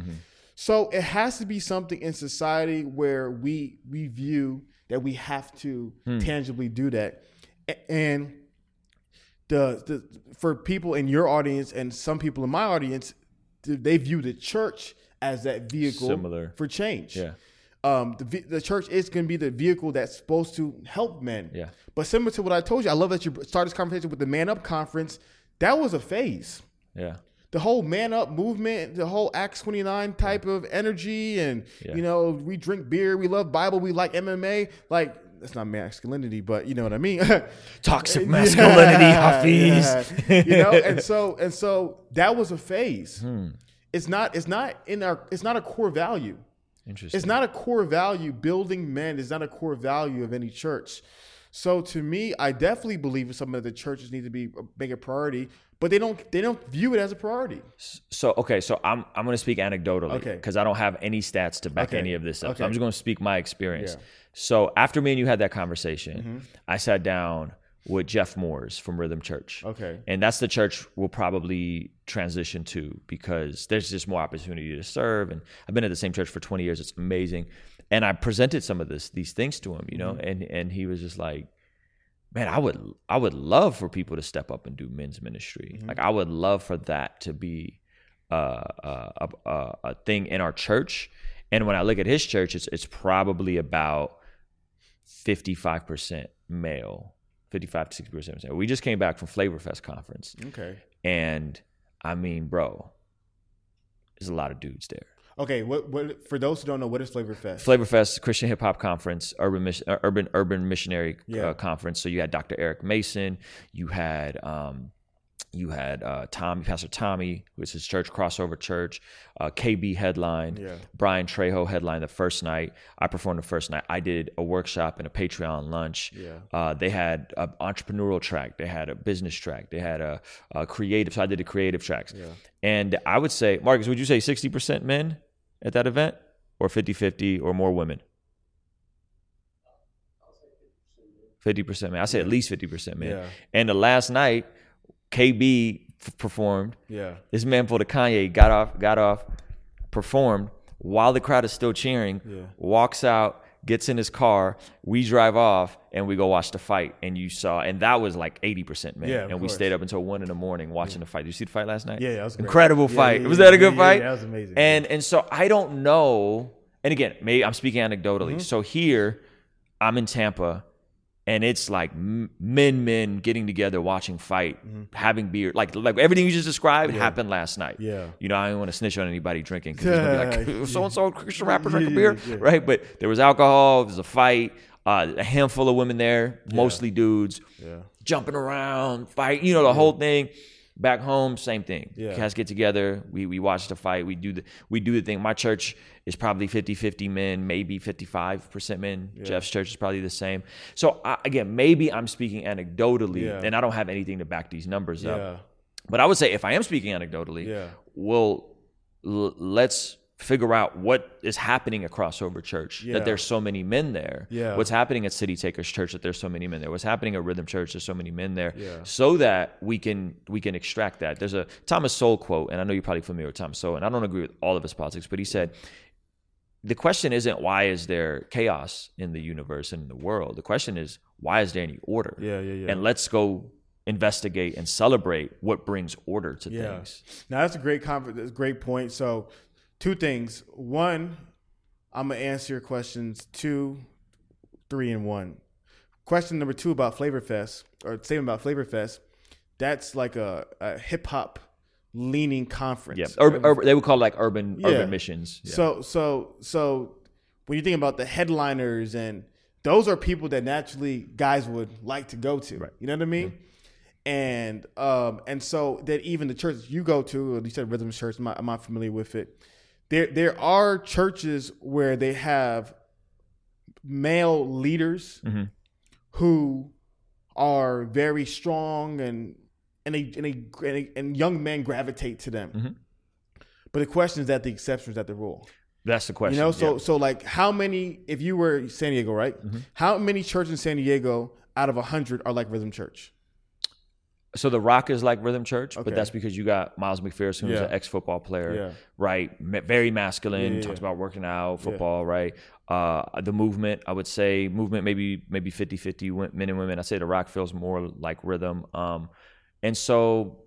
So it has to be something in society where we we view that we have to Hmm. tangibly do that, and the the for people in your audience and some people in my audience, they view the church as that vehicle Similar. for change. Yeah. Um, the, the church is going to be the vehicle that's supposed to help men. Yeah. But similar to what I told you, I love that you started this conversation with the Man Up conference. That was a phase. Yeah. the whole man up movement, the whole Acts 29 type of energy, and Yeah. you know, we drink beer, we love Bible, we like MMA. Like that's not masculinity, but you know what I mean. *laughs* Toxic masculinity, *laughs* Hafeez. Yeah, *laughs* you know, and so and so that was a phase. Hmm. It's not. It's not in our. It's not a core value. Interesting. It's not a core value. Building men is not a core value of any church. So to me, I definitely believe in some of the churches need to be make a priority, but they don't. They don't view it as a priority. So okay, so I'm I'm going to speak anecdotally Okay. because I don't have any stats to back Okay. any of this up. So I'm just going to speak my experience. Yeah. Mm-hmm. So after me and you had that conversation, I sat down with Jeff Moores from Rhythm Church. Okay. And that's the church we'll probably transition to because there's just more opportunity to serve. And I've been at the same church for 20 years. It's amazing. And I presented some of this these things to him, you know, and and he was just like, man, I would I would love for people to step up and do men's ministry. Like I would love for that to be uh, uh, a, a, a thing in our church. And when I look at his church, it's it's probably about fifty five percent male, fifty five to sixty percent. We just came back from Flavor Fest conference, Okay. and I mean, bro, there's a lot of dudes there. Okay. What? What? For those who don't know, what is Flavor Fest? Flavor Fest, Christian Hip Hop Conference, Urban mission, uh, Urban Urban Missionary Yeah. uh, Conference. So you had Dr. Eric Mason, you had um, you had uh, Tommy, Pastor Tommy, which is Church Crossover Church, uh, KB headline, Yeah. Bryann Trejo headline the first night. I performed the first night. I did a workshop and a Patreon lunch. Yeah. Uh, they had an entrepreneurial track. They had a business track. They had a, a creative. So I did the creative tracks. Yeah. And I would say, Marcus, would you say 60% men at that event or 50 50 or more women? 50% men. I say at least 50% men. And the last night, KB f- performed. Yeah. This man pulled a Kanye, got off, got off, performed while the crowd is still cheering. Yeah. Walks out, gets in his car. We drive off and we go watch the fight. And you saw, and that was like eighty percent man. Yeah, and we course. stay up until one in the morning watching the fight. Did you see the fight last night? Yeah, that was great. incredible Yeah, fight. yeah, was yeah, that a good yeah, fight? yeah, that was amazing. And and so I don't know. And again, maybe I'm speaking anecdotally. Mm-hmm. So here, I'm in Tampa, and it's like men, men getting together, watching fight, having beer, like like everything you just described happened last night. Mm-hmm. Yeah. You know, I don't want to snitch on anybody drinking because be like so and so Christian rapper Yeah, drinking beer, yeah. right? But there was alcohol, there was a fight, uh, a handful of women there, mostly dudes, yeah. jumping around, fight, you know, the whole thing. Back home, same thing. Yeah. Cats get together, we we watch the fight, we do the we do the thing. My church is probably 50-50 men, maybe 55% men. Jeff's church is probably the same. So I, again, maybe I'm speaking anecdotally Yeah. and I don't have anything to back these numbers up. But I would say if I am speaking anecdotally, Yeah. well, l- let's figure out what is happening at Crossover Church. Yeah. That there's so many men there. Yeah. What's happening at City Takers Church that there's so many men there. What's happening at Rhythm Church there's so many men there. Yeah. So that we can we can extract that. There's a Thomas Sowell quote, and I know you're probably familiar with Thomas Sowell, and I don't agree with all of his politics, but he said. The question isn't why is there chaos in the universe and in the world. The question is why is there any order? Yeah, yeah, yeah. And let's go investigate and celebrate what brings order to Yeah. things. Now that's a great conver- that's a great point. So, two things. One, I'm gonna answer your questions. Two, three, and one. Question number two about Flavor Fest or statement about Flavor Fest. That's like a, a hip hop leaning conference. Yeah, urban, urban, they would call it like urban Yeah. urban missions. Yeah. So so so when you think about the headliners and those are people that naturally guys would like to go to. You know what I mean? And um and so that even the churches you go to, you said Rhythm Church, I'm not, I'm not familiar with it. There there are churches where they have male leaders Mm-hmm. who are very strong and and they and they and, they, and young men gravitate to them. Mm-hmm. But the question is that the exception is that the rule. That's the question. You know, so yeah. so like how many if you were San Diego, right? Mm-hmm. How many churches in San Diego out of hundred are like Rhythm Church? So the Rock is like Rhythm Church, Okay. but that's because you got Miles McPherson, who's Yeah. an ex football player, Yeah. right? Ma- very masculine, Yeah, talks about working out, football, right? Uh, the movement, I would say, movement maybe maybe 50-50 men and women. I say the Rock feels more like Rhythm, um, and so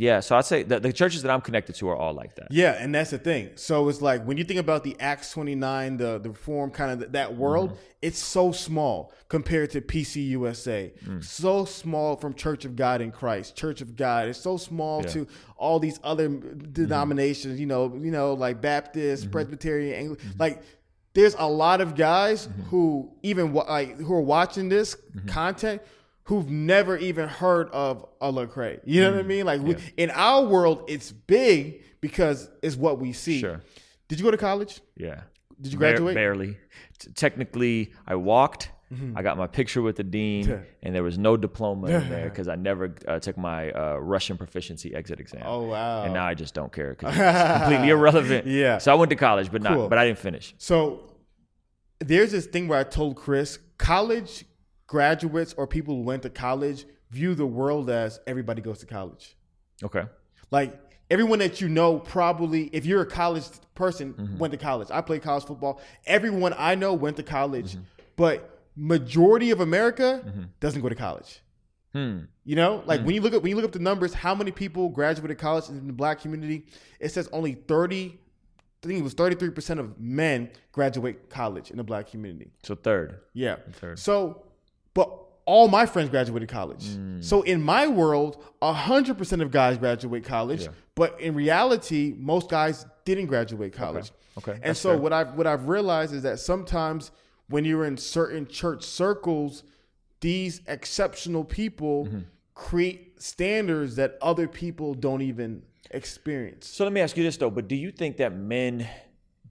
Yeah, so I'd say the, the churches that I'm connected to are all like that. Yeah, and that's the thing. So it's like when you think about the Acts 29, the the reform kind of th- that world, Mm-hmm. it's so small compared to PCUSA. Mm. So small from Church of God in Christ, Church of God. It's so small Yeah. to all these other denominations, you know, you know, like Baptist, Mm-hmm. Presbyterian, Anglican. Like there's a lot of guys Mm-hmm. who even like who are watching this content who've never even heard of a Lecrae. You know what I mean? Like we, Mm. Yeah. in our world, it's big because it's what we see. Sure. Did you go to college? Yeah. Did you graduate? barely. T- technically, I walked. Mm-hmm. I got my picture with the dean, and there was no diploma in there because I never uh, took my uh, Russian proficiency exit exam. Oh wow! And now I just don't care because *laughs* it's completely irrelevant. Yeah. So I went to college, but Cool. not. But I didn't finish. So there's this thing where I told Chris, college graduates or people who went to college view the world as everybody goes to college. Okay. Like everyone that you know, probably if you're a college person, Mm-hmm. went to college. I played college football. Everyone I know went to college, Mm-hmm. but majority of America doesn't go to college. Hmm. You know, like when you look at when you look up the numbers, how many people graduated college in the black community? It says only thirty. I think it was thirty three percent of men graduate college in the black community. So third. Yeah. Third. So, but all my friends graduated college. Mm. So in my world, hundred percent of guys graduate college. Yeah. But in reality, most guys didn't graduate college. Okay. And That's so fair. what I've what I've realized is that sometimes when you're in certain church circles, these exceptional people Mm-hmm. create standards that other people don't even experience. So let me ask you this though. But do you think that men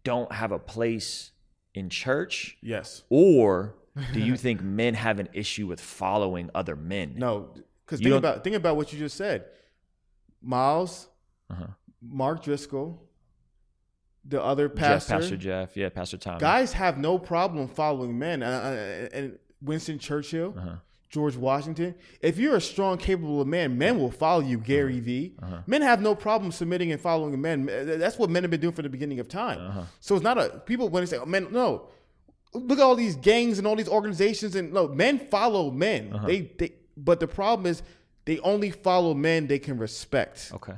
don't have a place in church, Yes. or do you *laughs* think men have an issue with following other men? No, because think about think about what you just said. Miles, Uh-huh. Mark Driscoll, the other pastor, Jeff, pastor, Jeff. Yeah, Pastor Tom. guys have no problem following men. And, and- Winston Churchill, Uh-huh. George Washington. If you're a strong, capable man, men will follow you. Gary Vee. Uh-huh. Men have no problem submitting and following men. That's what men have been doing from the beginning of time. Uh-huh. So it's not a people when they say, oh, "Men, no." Look at all these gangs and all these organizations, and no, men follow men. Uh-huh. They, they, but the problem is they only follow men they can respect. Okay.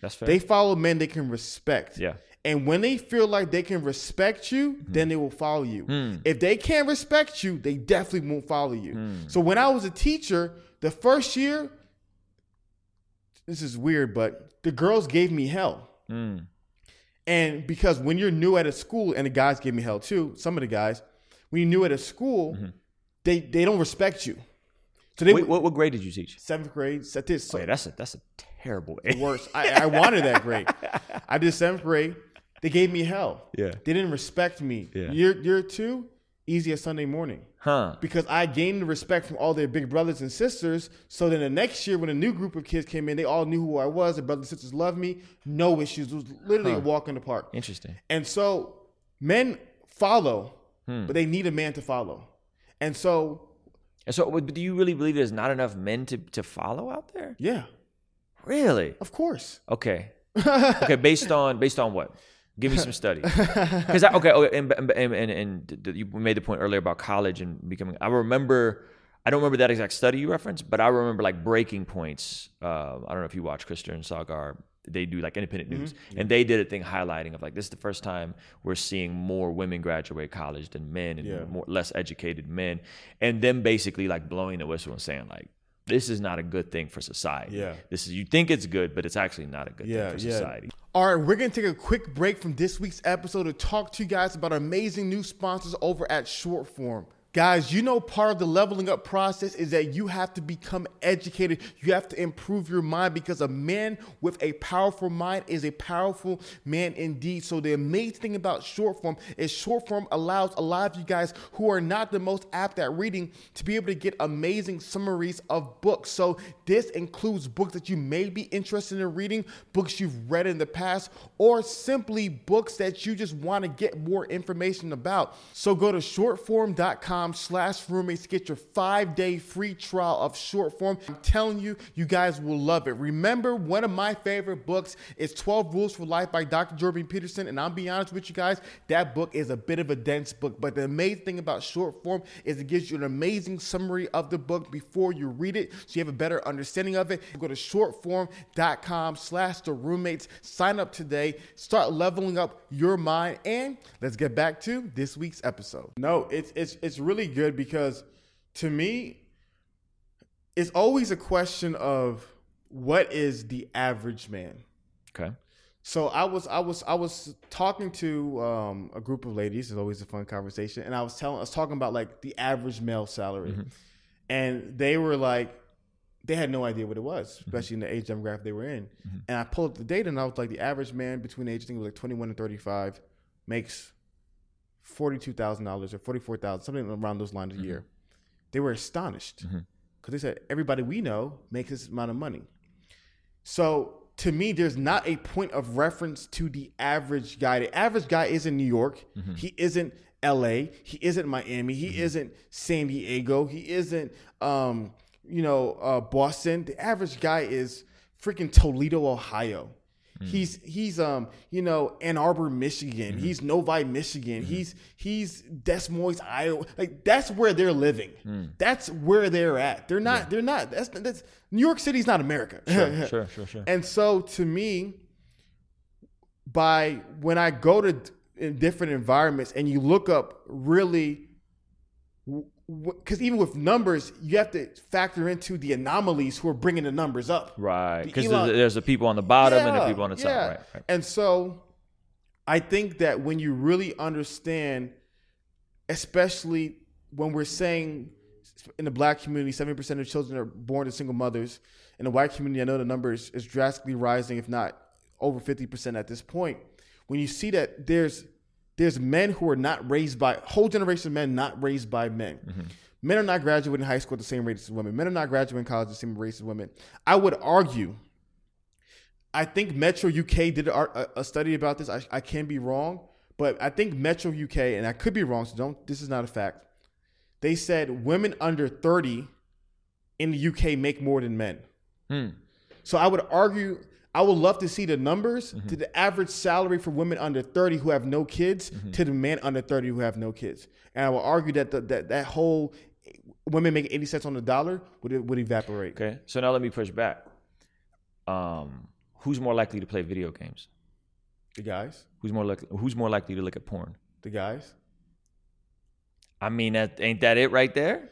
That's fair. They follow men they can respect. yeah. And when they feel like they can respect you, then they will follow you. Hmm. If they can't respect you, they definitely won't follow you. Hmm. So when I was a teacher, the first year, this is weird, but the girls gave me hell. And because when you're new at a school, and the guys gave me hell too, some of the guys, when you're new at a school, mm-hmm. they, they don't respect you. So they Wait, what, what grade did you teach? seventh grade, set this Oh, yeah, that's a that's a terrible. age. worse. I, I wanted that grade. *laughs* I did seventh grade. They gave me hell. Yeah. They didn't respect me. Yeah. Year year two, easy as Sunday morning. Huh. Because I gained the respect from all their big brothers and sisters. So then the next year, when a new group of kids came in, they all knew who I was. The brothers and sisters loved me. No issues. It was literally a walk in the park. Interesting. And so men follow, Hmm. but they need a man to follow. And so, And so, but do you really believe there's not enough men to to follow out there? yeah, Really? of course. Okay. *laughs* Okay. Based on based on what? Give me some *laughs* study. Because okay, okay, and, and, and, and you made the point earlier about college and becoming. I remember. I don't remember that exact study you referenced, but I remember like breaking points. Uh, I don't know if you watch Krystal and Saagar. They do like independent news, and they did a thing highlighting of like this is the first time we're seeing more women graduate college than men, and Yeah. more less educated men, and then basically like blowing the whistle and saying like this is not a good thing for society. Yeah. this is you think it's good, but it's actually not a good Yeah, thing for yeah. society. All right, we're going to take a quick break from this week's episode to talk to you guys about our amazing new sponsors over at Shortform. Guys, you know part of the leveling up process is that you have to become educated. You have to improve your mind because a man with a powerful mind is a powerful man indeed. So the amazing thing about short form is short form allows a lot of you guys who are not the most apt at reading to be able to get amazing summaries of books. So this includes books that you may be interested in reading, books you've read in the past, or simply books that you just want to get more information about. So go to shortform.com patreon.com slash roommates get your five-day free trial of short form. I'm telling you, you guys will love it. Remember, one of my favorite books is 12 Rules for Life by Dr. Jordan Peterson. And I'll be honest with you guys, that book is a bit of a dense book. But the amazing thing about short form is it gives you an amazing summary of the book before you read it so you have a better understanding of it. Go to shortform.com slash the roommates. Sign up today. Start leveling up your mind. And let's get back to this week's episode. No, it's it's it's really good because to me, it's always a question of what is the average man. Okay. So I was I was I was talking to um, a group of ladies. It's always a fun conversation, and I was telling I was talking about like the average male salary, mm-hmm. and they were like, they had no idea what it was, mm-hmm. especially in the age demographic they were in. Mm-hmm. And I pulled up the data, and I was like, the average man between the age I think it was like twenty one and thirty five makes forty two thousand dollars or forty four thousand, something around those lines a year. They were astonished because they said everybody we know makes this amount of money. So to me, there's not a point of reference to the average guy. The average guy isn't New York. He isn't LA. He isn't Miami. He isn't San Diego. He isn't, um, you know, uh, Boston. The average guy is freaking Toledo, Ohio. Mm. He's he's um you know Ann Arbor, Michigan. Mm-hmm. He's Novi, Michigan. Mm-hmm. He's he's Des Moines, Iowa. Like that's where they're living. Mm. That's where they're at. They're not. They're not. That's that's New York City's not America. Sure, *laughs* sure, sure, sure. And so to me, by when I go to in different environments and you look up really, because even with numbers, you have to factor into the anomalies who are bringing the numbers up. Right. Because Elon- there's, there's the people on the bottom and the people on the top. yeah. Right. right. And so I think that when you really understand, especially when we're saying in the black community, 70% of children are born to single mothers. In the white community, I know the number is, is drastically rising, if not over 50% at this point. When you see that there's there's men who are not raised by whole generation of men not raised by men. Men are not graduating high school at the same rate as women. Men are not graduating college at the same rate as women. I would argue I think Metro UK did a, a study about this. I, I can be wrong, but I think Metro UK, and I could be wrong, so don't. This is not a fact. They said women under thirty in the UK make more than men. Hmm. So I would argue. I would love to see the numbers Mm-hmm. to the average salary for women under 30 who have no kids Mm-hmm. to the men under 30 who have no kids. And I will argue that the, that that whole women make 80 cents on the dollar would would evaporate. Okay. So now let me push back. Um, who's more likely to play video games? The guys, Who's more likely? Who's more likely to look at porn? the guys. I mean, that, ain't that it right there?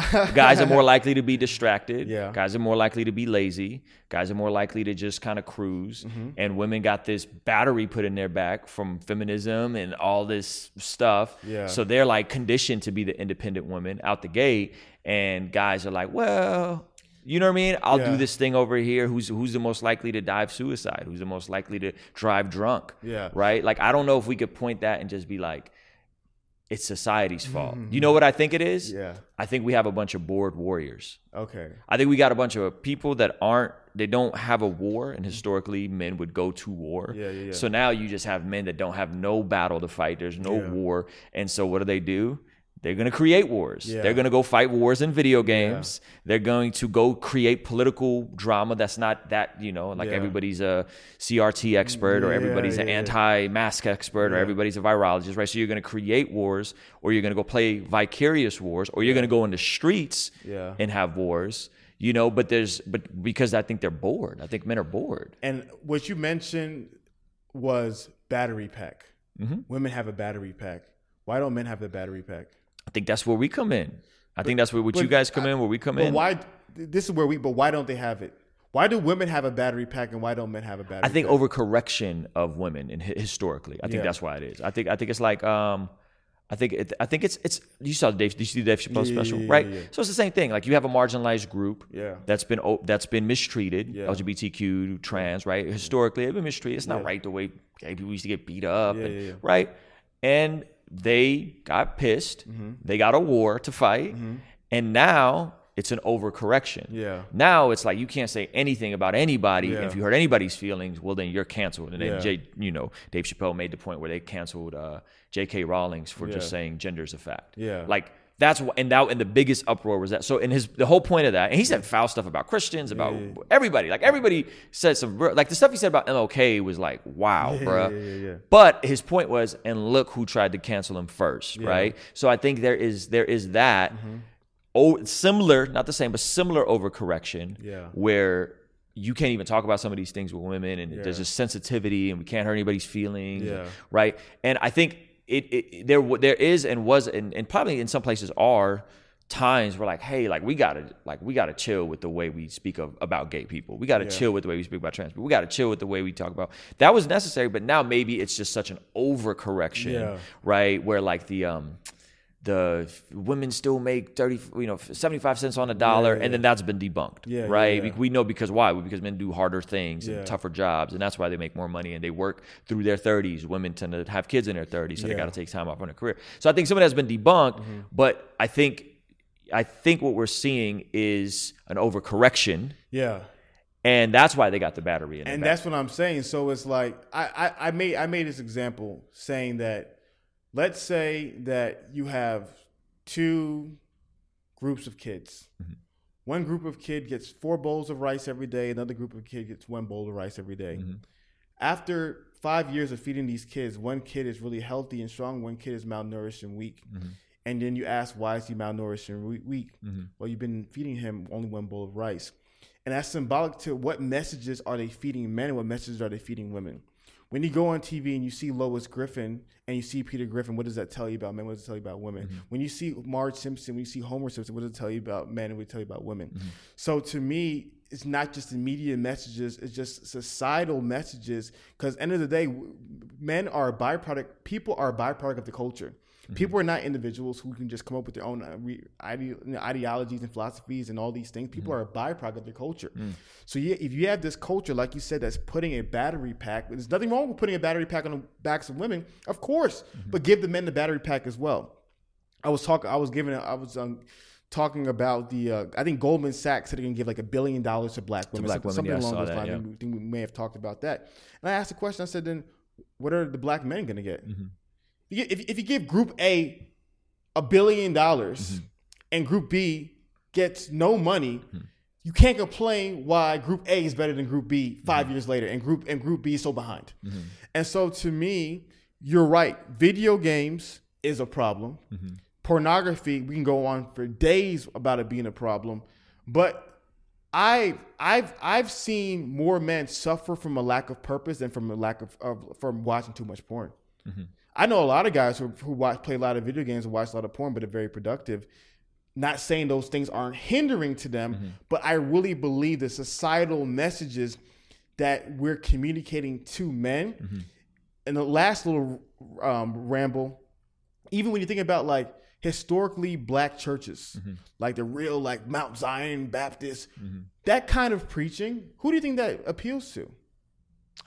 *laughs* Guys are more *laughs* likely to be distracted. Yeah. Guys are more likely to be lazy. Guys are more likely to just kind of cruise. Mm-hmm. And women got this battery put in their back from feminism and all this stuff. Yeah. So they're like conditioned to be the independent woman out the gate. And guys are like, well, you know what I mean? I'll Yeah. do this thing over here. Who's who's the most likely to die of suicide? Who's the most likely to drive drunk? Yeah. Right? Like I don't know if we could point that and just be like, it's society's fault. You know what I think it is? Mm-hmm. Yeah. I think we have a bunch of bored warriors. Okay. I think we got a bunch of people that aren't they don't have a war and historically men would go to war. Yeah, yeah, yeah. So now you just have men that don't have no battle to fight. There's no Yeah. war. And so what do they do? They're going to create wars. Yeah. They're going to go fight wars in video games. They're going to go create political drama that's not that, you know, like Yeah. everybody's a CRT expert or Yeah, everybody's an yeah, yeah. anti-mask expert or everybody's a virologist, right? So you're going to create wars or you're going to go play vicarious wars or you're going to go in the streets Yeah. and have wars you know but there's but because i think they're bored i think men are bored And what you mentioned was battery pack. Mm-hmm. Women have a battery pack. Why don't men have the battery pack? I think that's where we come in i think that's where what you guys come in where we come in. But why? This is where we. But why don't they have it? Why do women have a battery pack and why don't men have a battery? i think pack? overcorrection of women and historically i think Yeah. that's why it is i think i think it's like um I think it, I think it's it's you saw Dave you see the Dave Chappelle Yeah, special yeah, right so it's the same thing like you have a marginalized group Yeah. that's been that's been mistreated Yeah. LGBTQ trans right historically they've been mistreated it's not right the way gay people used to get beat up and- right and they got pissed Mm-hmm. they got a war to fight and now it's an overcorrection Yeah. now it's like you can't say anything about anybody Yeah. if you hurt anybody's feelings well then you're canceled and then Yeah. Jay, you know Dave Chappelle made the point where they canceled uh, J.K. Rawlings for Yeah. just saying gender's a fact Yeah. like that's what, and that and the biggest uproar was that. So, and his the whole point of that, and he said foul stuff about Christians, about everybody. Like everybody said some like the stuff he said about MLK was like, wow, Yeah, bruh. yeah, yeah, yeah. But his point was, and look who tried to cancel him first, right? So I think there is there is that Mm-hmm. oh similar, not the same, but similar overcorrection Yeah. where you can't even talk about some of these things with women and there's Yeah. just sensitivity and we can't hurt anybody's feelings Yeah. right and i think it, it there there is and was and, and probably in some places are times where like hey like we gotta like we gotta chill with the way we speak of about gay people. We gotta chill with the way we speak about trans people. We gotta chill with the way we talk about that was necessary but now maybe it's just such an overcorrection Yeah. right? Where like the um the women still make 30 you know 75 cents on a dollar yeah, and then that's been debunked Yeah, right yeah, yeah. we know because why because men do harder things Yeah. and tougher jobs and that's why they make more money and they work through their 30s women tend to have kids in their 30s so they Yeah. Mm-hmm. got to take time off on their career so i think some of that's been debunked but i think i think what we're seeing is an overcorrection Yeah. and that's why they got the battery in and that's what I'm saying. So it's like I, I, I made I made this example saying that let's say that you have two groups of kids. Mm-hmm. One group of kid gets four bowls of rice every day. Another group of kid gets one bowl of rice every day. Mm-hmm. After five years of feeding these kids, one kid is really healthy and strong. One kid is malnourished and weak. Mm-hmm. And then you ask, why is he malnourished and we- weak? Well, you've been feeding him only one bowl of rice. And that's symbolic to what messages are they feeding men and what messages are they feeding women. When you go on TV and you see Lois Griffin and you see Peter Griffin, what does that tell you about men? What does it tell you about women? Mm-hmm. When you see Marge Simpson, when you see Homer Simpson, what does it tell you about men and what does it tell you about women? Mm-hmm. So to me, it's not just the media messages, it's just societal messages. Because end of the day, men are a byproduct, people are a byproduct of the culture. People are not individuals who can just come up with their own uh, ide- ideologies and philosophies and all these things. People are a byproduct of their culture. So yeah, if you have this culture, like you said, that's putting a battery pack, there's nothing wrong with putting a battery pack on the backs of women, of course, but give the men the battery pack as well. I was talking. I was giving. I was um, talking about the. Uh, I think Goldman Sachs said they're gonna give like a billion dollars to black women, black something, women, yeah, something saw along those lines. yeah. I think we may have talked about that. And I asked the question. I said, then what are the black men gonna get? Mm-hmm. If, you, if, you give Group A a billion dollars Mm-hmm. and Group B gets no money. You can't complain why Group A is better than Group B 5 years later, and Group and Group B is so behind. And so, to me, you're right. Video games is a problem. Pornography, we can go on for days about it being a problem, but I I've I've seen more men suffer from a lack of purpose than from a lack of, of from watching too much porn. I know a lot of guys who, who watch, play a lot of video games and watch a lot of porn, but are very productive. Not saying those things aren't hindering to them, mm-hmm. but I really believe the societal messages that we're communicating to men. Mm-hmm. And the last little um, ramble, even when you think about like historically black churches, mm-hmm. like the real like Mount Zion Baptist, that kind of preaching, who do you think that appeals to?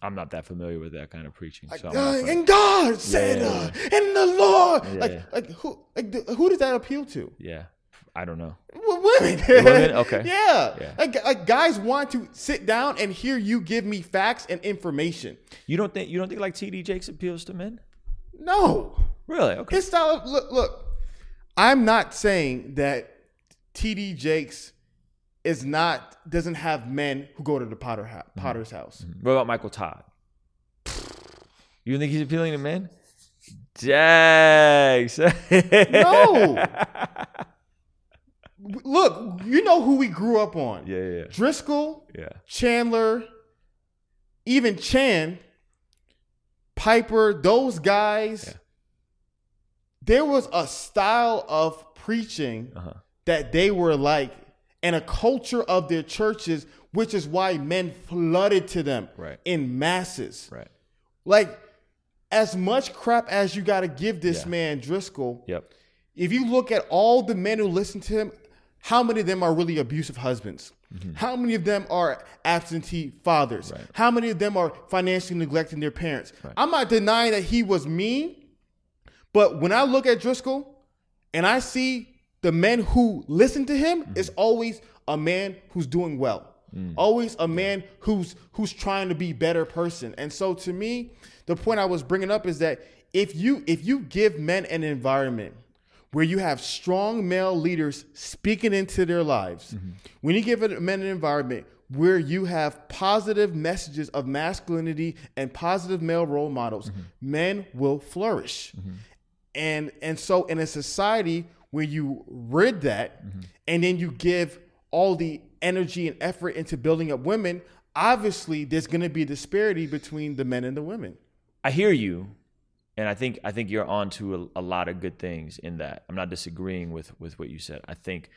I'm not that familiar with that kind of preaching so Uh, and God said, Yeah. uh, and the Lord, Yeah. like, like who, like, who does that appeal to? yeah i don't know W- Women. *laughs* Women? *laughs* Okay. yeah. Yeah. Like, like guys want to sit down and hear you give me facts and information. you don't think you don't think like td jakes appeals to men No. really okay His style. Of, look, look. I'm not saying that TD Jakes is not doesn't have men who go to the Potter ha- Mm-hmm. Potter's house. What about Michael Todd? You think he's appealing to men? Jags. *laughs* No. Look, you know who we grew up on. Yeah, yeah, Driscoll, yeah. Chandler, even Chan, Piper, those guys. Yeah. There was a style of preaching Uh-huh. that they were like, and a culture of their churches, which is why men flooded to them Right. in masses. Right. Like, as much crap as you got to give this Yeah. man Driscoll, Yep. if you look at all the men who listen to him, how many of them are really abusive husbands? Mm-hmm. How many of them are absentee fathers? Right. How many of them are financially neglecting their parents? I'm not denying that he was mean, but when I look at Driscoll and I see the men who listen to him, mm-hmm. is always a man who's doing well. Mm. Always a man who's who's trying to be better person. And so to me, the point I was bringing up is that if you if you give men an environment where you have strong male leaders speaking into their lives, mm-hmm. when you give a men an environment where you have positive messages of masculinity and positive male role models, mm-hmm. men will flourish. And and so in a society where you rid that mm-hmm. and then you give all the energy and effort into building up women, obviously there's going to be a disparity between the men and the women. I hear you, and I think I think you're on to a, a lot of good things in that. I'm not disagreeing with with what you said. I think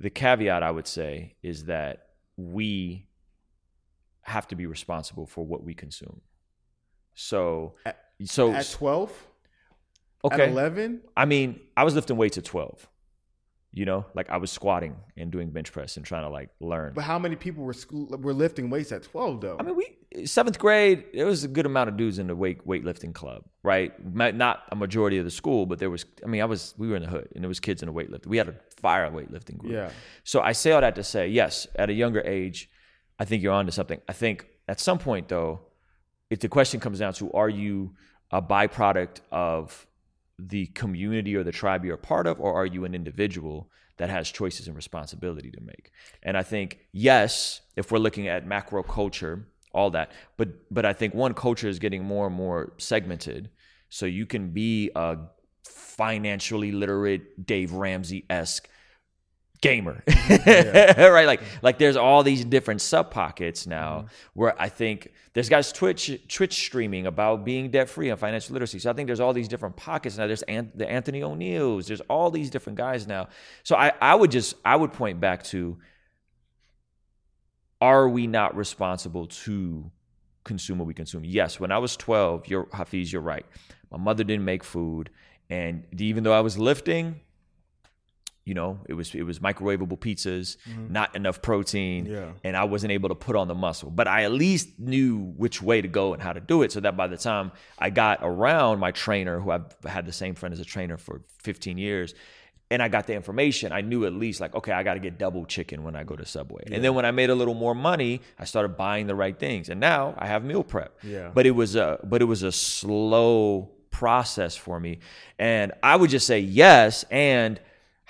the caveat I would say is that we have to be responsible for what we consume. So, so At 12, okay. at 11, I mean, I was lifting weights at 12. You know, like I was squatting and doing bench press and trying to like learn. but how many people were school, were lifting weights at 12 though? I mean, we seventh grade. There was a good amount of dudes in the weight weightlifting club, right? Not a majority of the school, but there was. I mean, I was. We were in the hood, and there was kids in the weightlifting. We had a fire weightlifting group. Yeah. So I say all that to say, yes, at a younger age, I think you're onto something. I think at some point though, if the question comes down to, are you a byproduct of the community or the tribe you're a part of, or are you an individual that has choices and responsibility to make? And I think, yes, if we're looking at macro culture, all that, but but I think one culture is getting more and more segmented. So you can be a financially literate Dave Ramsey esque gamer. *laughs* Right like like there's all these different sub pockets now mm-hmm. where i think there's guys twitch twitch streaming about being debt free and financial literacy. So i think there's all these different pockets now. There's An- the Anthony O'Neals there's all these different guys now. So i i would just i would point back to are we not responsible to consume what we consume? Yes when i was 12 you're Hafeez you're right. My mother didn't make food and even though i was lifting you know it was it was microwavable pizzas mm-hmm. not enough protein Yeah. and i wasn't able to put on the muscle. But i at least knew which way to go and how to do it so that by the time i got around my trainer who i've had the same friend as a trainer for 15 years and i got the information i knew at least like okay i got to get double chicken when i go to subway. And then when i made a little more money i started buying the right things and now i have meal prep. Yeah. but it was a but it was a slow process for me and i would just say yes and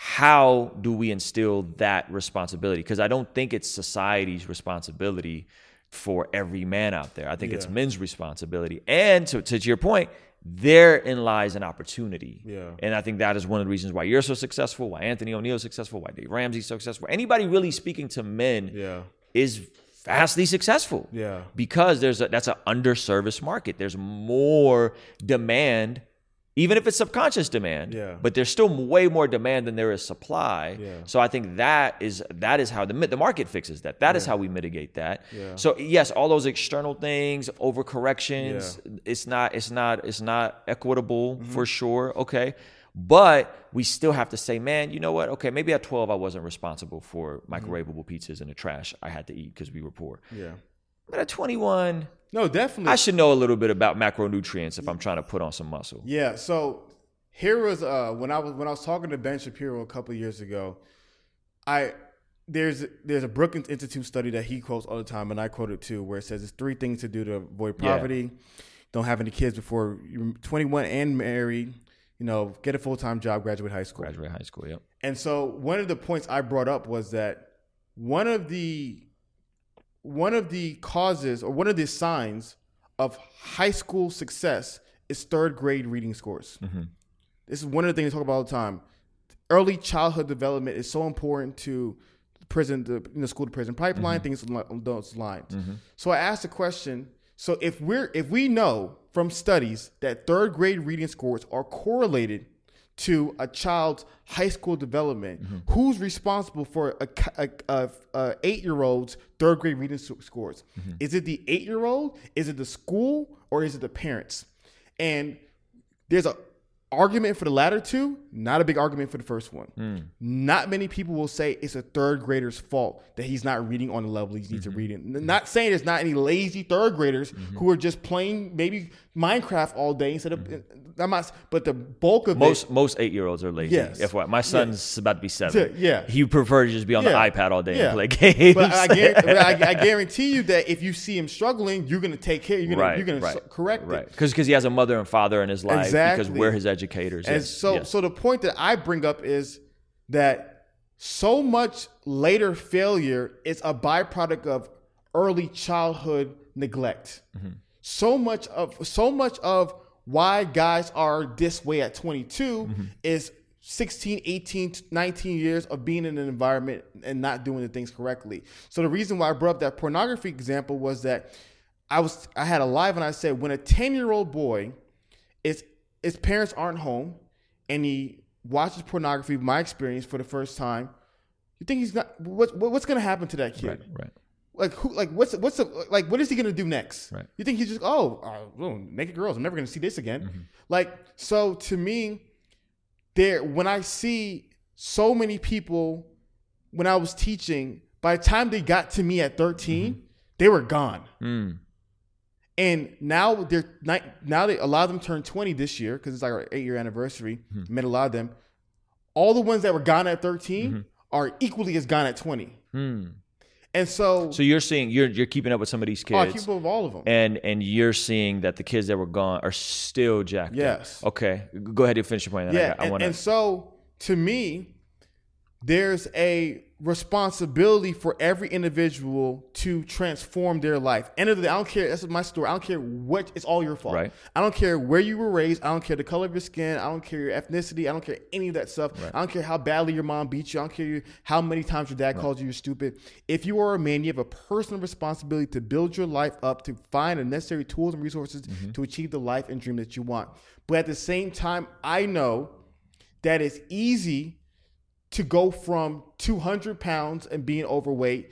how do we instill that responsibility because i don't think it's society's responsibility for every man out there i think it's men's responsibility and to, to your point therein lies an opportunity Yeah. and i think that is one of the reasons why you're so successful why Anthony O'Neal is successful why dave ramsey's so successful anybody really speaking to men Yeah. is vastly successful Yeah. because there's a that's an underserviced market. There's more demand, even if it's subconscious demand. Yeah. But there's still way more demand than there is supply. Yeah. So I think that is that is how the the market fixes that. That is how we mitigate that. Yeah. So yes, all those external things, overcorrections, it's not it's not it's not equitable Mm-hmm. for sure. Okay. But we still have to say, man, you know what? Okay, maybe at 12 I wasn't responsible for Mm-hmm. microwavable pizzas in the trash I had to eat because we were poor. Yeah. But at 21, No, definitely. I should know a little bit about macronutrients if I'm trying to put on some muscle. Yeah, so here was uh when I was when I was talking to Ben Shapiro a couple of years ago, I there's there's a Brookings Institute study that he quotes all the time, and I quote it too, where it says it's three things to do to avoid Yeah. poverty. Don't have any kids before you're 21 and married. You know, get a full time job, graduate high school. Graduate high school, yep. And so one of the points I brought up was that one of the one of the causes or one of the signs of high school success is third grade reading scores. Mm-hmm. This is one of the things I talk about all the time. Early childhood development is so important to prison, the you know, school to prison pipeline, mm-hmm. things along those lines. Mm-hmm. So I asked the question: So if we're if we know from studies that third grade reading scores are correlated to a child's high school development, mm-hmm. who's responsible for a, a, a, a eight year old's third grade reading scores? Mm-hmm. Is it the eight year old? Is it the school? Or is it the parents? And there's a argument for the latter two, not a big argument for the first one. Mm. Not many people will say it's a third grader's fault that he's not reading on the level he needs to mm-hmm. read it. Not saying there's not any lazy third graders who are just playing maybe Minecraft all day instead of. I'm not, but the bulk of Most it, most eight year olds are lazy. Yes. FYI. My son's about to be seven. Yeah. He prefers to just be on Yeah. the iPad all day Yeah. and play *laughs* games. But I, guarantee, but I, I guarantee you that if you see him struggling, you're gonna take care. You're gonna right, you're gonna right, correct right. it. Because because he has a mother and father in his life. exactly. Because we're his educators. And yes, so, yes. so the point that I bring up is that so much later failure is a byproduct of early childhood neglect. Mm-hmm. So much of so much of why guys are this way at 22 Mm-hmm. is 16, 18, 19 years of being in an environment and not doing the things correctly. So the reason why I brought up that pornography example was that I was I had a live and I said when a 10 year old boy is his parents aren't home and he watches pornography, my experience for the first time, you think he's not what, what what's gonna happen to that kid? right, right. Like who like what's what's the, like what is he gonna do next? Right. You think he's just oh, uh, naked girls, I'm never gonna see this again. Mm-hmm. Like so to me, there when I see so many people when I was teaching, by the time they got to me at 13, Mm-hmm. they were gone. Mm. And now they're ni- now they a lot of them turned 20 this year because it's like our eight year anniversary. Mm-hmm. Met a lot of them. All the ones that were gone at 13 are equally as gone at 20. Mm. And so, So you're seeing you're you're keeping up with some of these kids. oh, I keep up with all of them. and and you're seeing that the kids that were gone are still jacked Yes. up. Okay. Go ahead and finish your point. I, yeah, I and, want to. and so to me, there's a responsibility for every individual to transform their life. End of the day, I don't care. That's my story. I don't care what. It's all your fault. Right. I don't care where you were raised. I don't care the color of your skin. I don't care your ethnicity. I don't care any of that stuff. I don't care how badly your mom beat you. I don't care how many times your dad called you you're stupid. If you are a man, you have a personal responsibility to build your life up to find the necessary tools and resources Mm-hmm. to achieve the life and dream that you want. But at the same time, I know that it's easy to go from 200 pounds and being overweight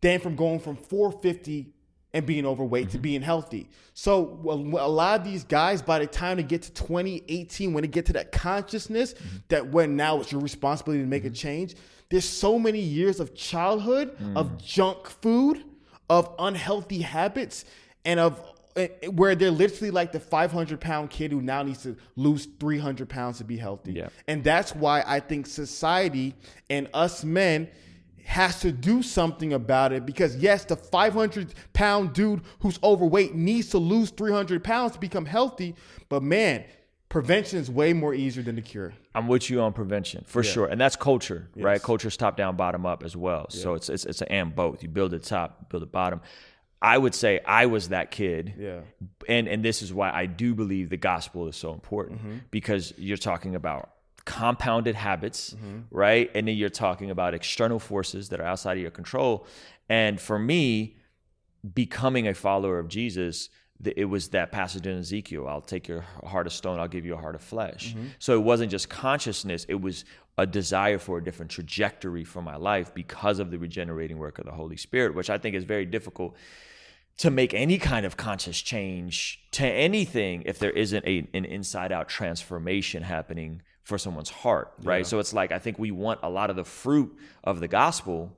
than from going from 450 and being overweight Mm-hmm. to being healthy. So a a lot of these guys, by the time they get to 2018, when they get to that consciousness Mm-hmm. that when now it's your responsibility to make a change, there's so many years of childhood Mm. of junk food, of unhealthy habits, and of Eh, eh, where they're literally like the 500 pound kid who now needs to lose 300 pounds to be healthy. Yeah. And that's why I think society and us men has to do something about it because yes, the 500 pound dude who's overweight needs to lose 300 pounds to become healthy. But man, prevention is way more easier than the cure. I'm with you on prevention for sure, and that's culture, right? Yes. Culture's top down, bottom up as well. So it's it's it's an and both. You build the top, build the bottom. I would say I was that kid, Yeah. and and this is why I do believe the gospel is so important Mm-hmm. because you're talking about compounded habits, Mm-hmm. right? And then you're talking about external forces that are outside of your control. And for me, becoming a follower of Jesus, it was that passage in Ezekiel I'll take your heart of stone, I'll give you a heart of flesh. So it wasn't just consciousness, it was a desire for a different trajectory for my life because of the regenerating work of the Holy Spirit, which I think is very difficult to make any kind of conscious change to anything if there isn't a, an inside out transformation happening for someone's heart, right? So it's like I think we want a lot of the fruit of the gospel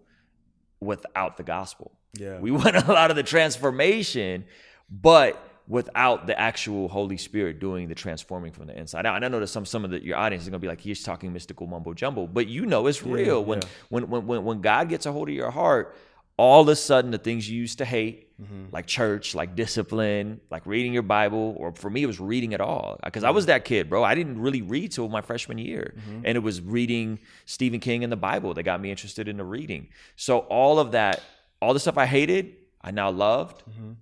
without the gospel. Yeah. We *laughs* want a lot of the transformation, but without the actual Holy Spirit doing the transforming from the inside out. And I know that some some of the, your audience is gonna be like, he's talking mystical mumbo jumbo, but you know it's real. When, yeah. when when when when God gets a hold of your heart, all of a sudden the things you used to hate, mm-hmm. like church, like discipline, like reading your Bible, or for me it was reading at all. Because I was that kid, bro. I didn't really read till my freshman year. Mm-hmm. And it was reading Stephen King and the Bible that got me interested in the reading. So all of that, all the stuff I hated, I now loved. Mm-hmm.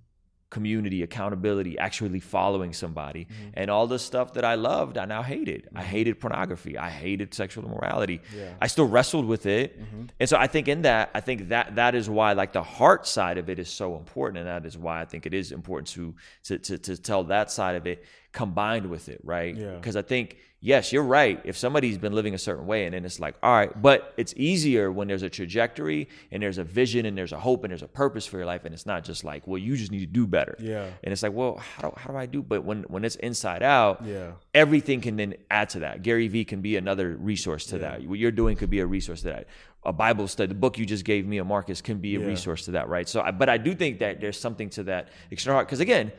Community, accountability, actually following somebody. Mm-hmm. And all the stuff that I loved, I now hated. I mm-hmm. hated pornography. I hated sexual immorality. Yeah. I still wrestled with it. Mm-hmm. And so I think in that, I think that that is why like the heart side of it is so important. And that is why I think it is important to to to, to tell that side of it combined with it, right? Yeah. Because I think, yes, you're right. If somebody's been living a certain way and then it's like, all right, but it's easier when there's a trajectory and there's a vision and there's a hope and there's a purpose for your life. And it's not just like, well, you just need to do better. Yeah. And it's like, well, how do, how do I do? But when, when it's inside out, Yeah. everything can then add to that. Gary Vee can be another resource to that. What you're doing could be a resource to that. A Bible study, the book you just gave me, a Marcus, can be a Yeah. resource to that, right? So, I, but I do think that there's something to that external heart. Because again,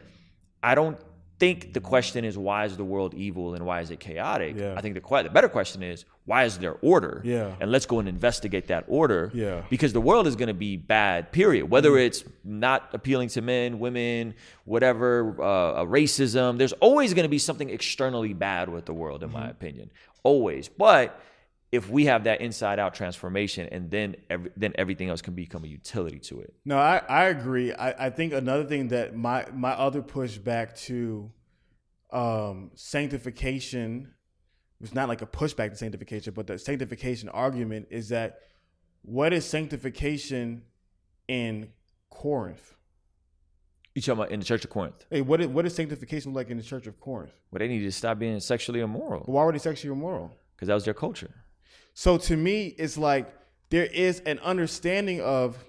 I don't think the question is why is the world evil and why is it chaotic? Yeah. I think the the better question is why is there order? Yeah. And let's go and investigate that order. Yeah. Because the world is going to be bad. Period. Whether it's not appealing to men, women, whatever, uh, racism. There's always going to be something externally bad with the world, in my Mm-hmm. opinion. Always. But if we have that inside out transformation, and then every, then everything else can become a utility to it. No, I, I agree. I, I think another thing that my my other pushback to um, sanctification was not like a pushback to sanctification, but the sanctification argument is that what is sanctification in Corinth? You talking about in the Church of Corinth? Hey, what is, what is sanctification like in the Church of Corinth? Well, they need to stop being sexually immoral Why were they sexually immoral? because that was their culture. So to me, it's like there is an understanding of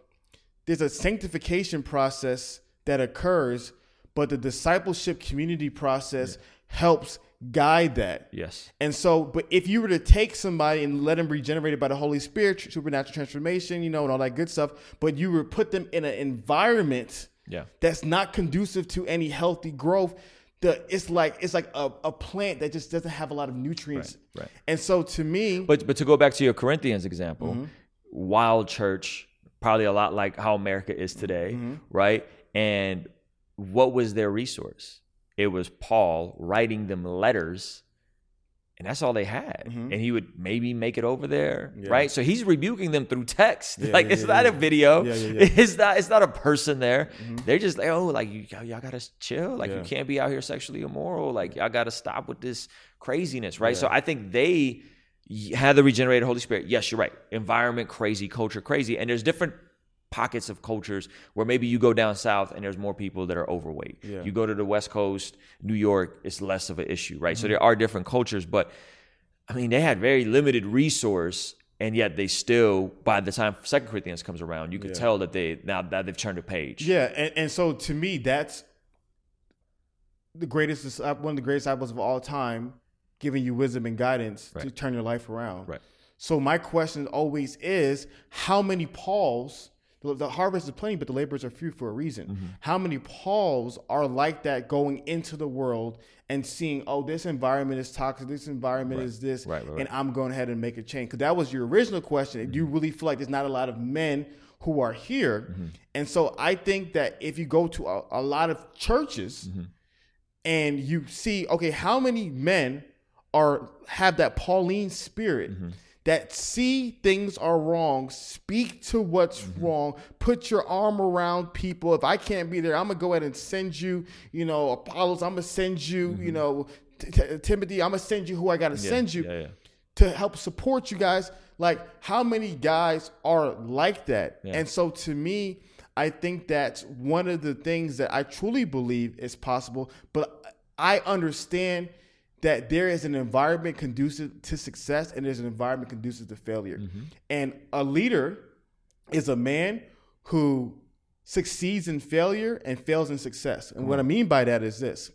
there's a sanctification process that occurs, but the discipleship community process helps guide that. Yes. And so, but if you were to take somebody and let them be regenerated by the Holy Spirit, supernatural transformation, you know, and all that good stuff, but you would put them in an environment Yeah. that's not conducive to any healthy growth, the it's like it's like a, a plant that just doesn't have a lot of nutrients. Right, right. And so to me, But but to go back to your Corinthians example, Mm-hmm. wild church, probably a lot like how America is today, Mm-hmm. right? And what was their resource? It was Paul writing them letters, and that's all they had. And he would maybe make it over there, Mm-hmm. Yeah. right? So he's rebuking them through text. Yeah, *laughs* like yeah, it's not a video. Mm-hmm. *laughs* It's not. It's not a person there. They're just like, oh, like you, y'all, gotta chill. Like you can't be out here sexually immoral. Like y'all gotta stop with this craziness, right? So I think they had the regenerated Holy Spirit. Yes, you're right. Environment crazy, culture crazy, and there's different pockets of cultures where maybe you go down south and there's more people that are overweight. Yeah. You go to the West Coast, New York, it's less of an issue, right? Mm-hmm. So there are different cultures, but I mean, they had very limited resource, and yet they still, by the time Second Corinthians comes around, you could Yeah. tell that they now that they've turned a page. Yeah, and, and so to me, that's the greatest, uh, one of the greatest disciples of all time, giving you wisdom and guidance to turn your life around. Right. So my question always is, how many Pauls? The, harvest is plenty, but the laborers are few for a reason. Mm-hmm. How many Pauls are like that going into the world and seeing, oh, this environment is toxic, this environment is this, Right, right, and I'm going ahead and make a change? Because that was your original question. Do you Mm-hmm. really feel like there's not a lot of men who are here? And so I think that if you go to a, a lot of churches Mm-hmm. and you see, okay, how many men are have that Pauline spirit Mm-hmm. That see things are wrong, speak to what's Mm-hmm. wrong, put your arm around people. If I can't be there, I'm gonna go ahead and send you, you know, Apollos. I'm gonna send you, you know, T- T- Timothy. I'm gonna send you who I gotta Mm-hmm. Yeah, send you Yeah, yeah. to help support you guys. Like, how many guys are like that? And so, to me, I think that's one of the things that I truly believe is possible. But I understand that there is an environment conducive to success and there's an environment conducive to failure. Mm-hmm. And a leader is a man who succeeds in failure and fails in success. And what I mm-hmm. mean by that is this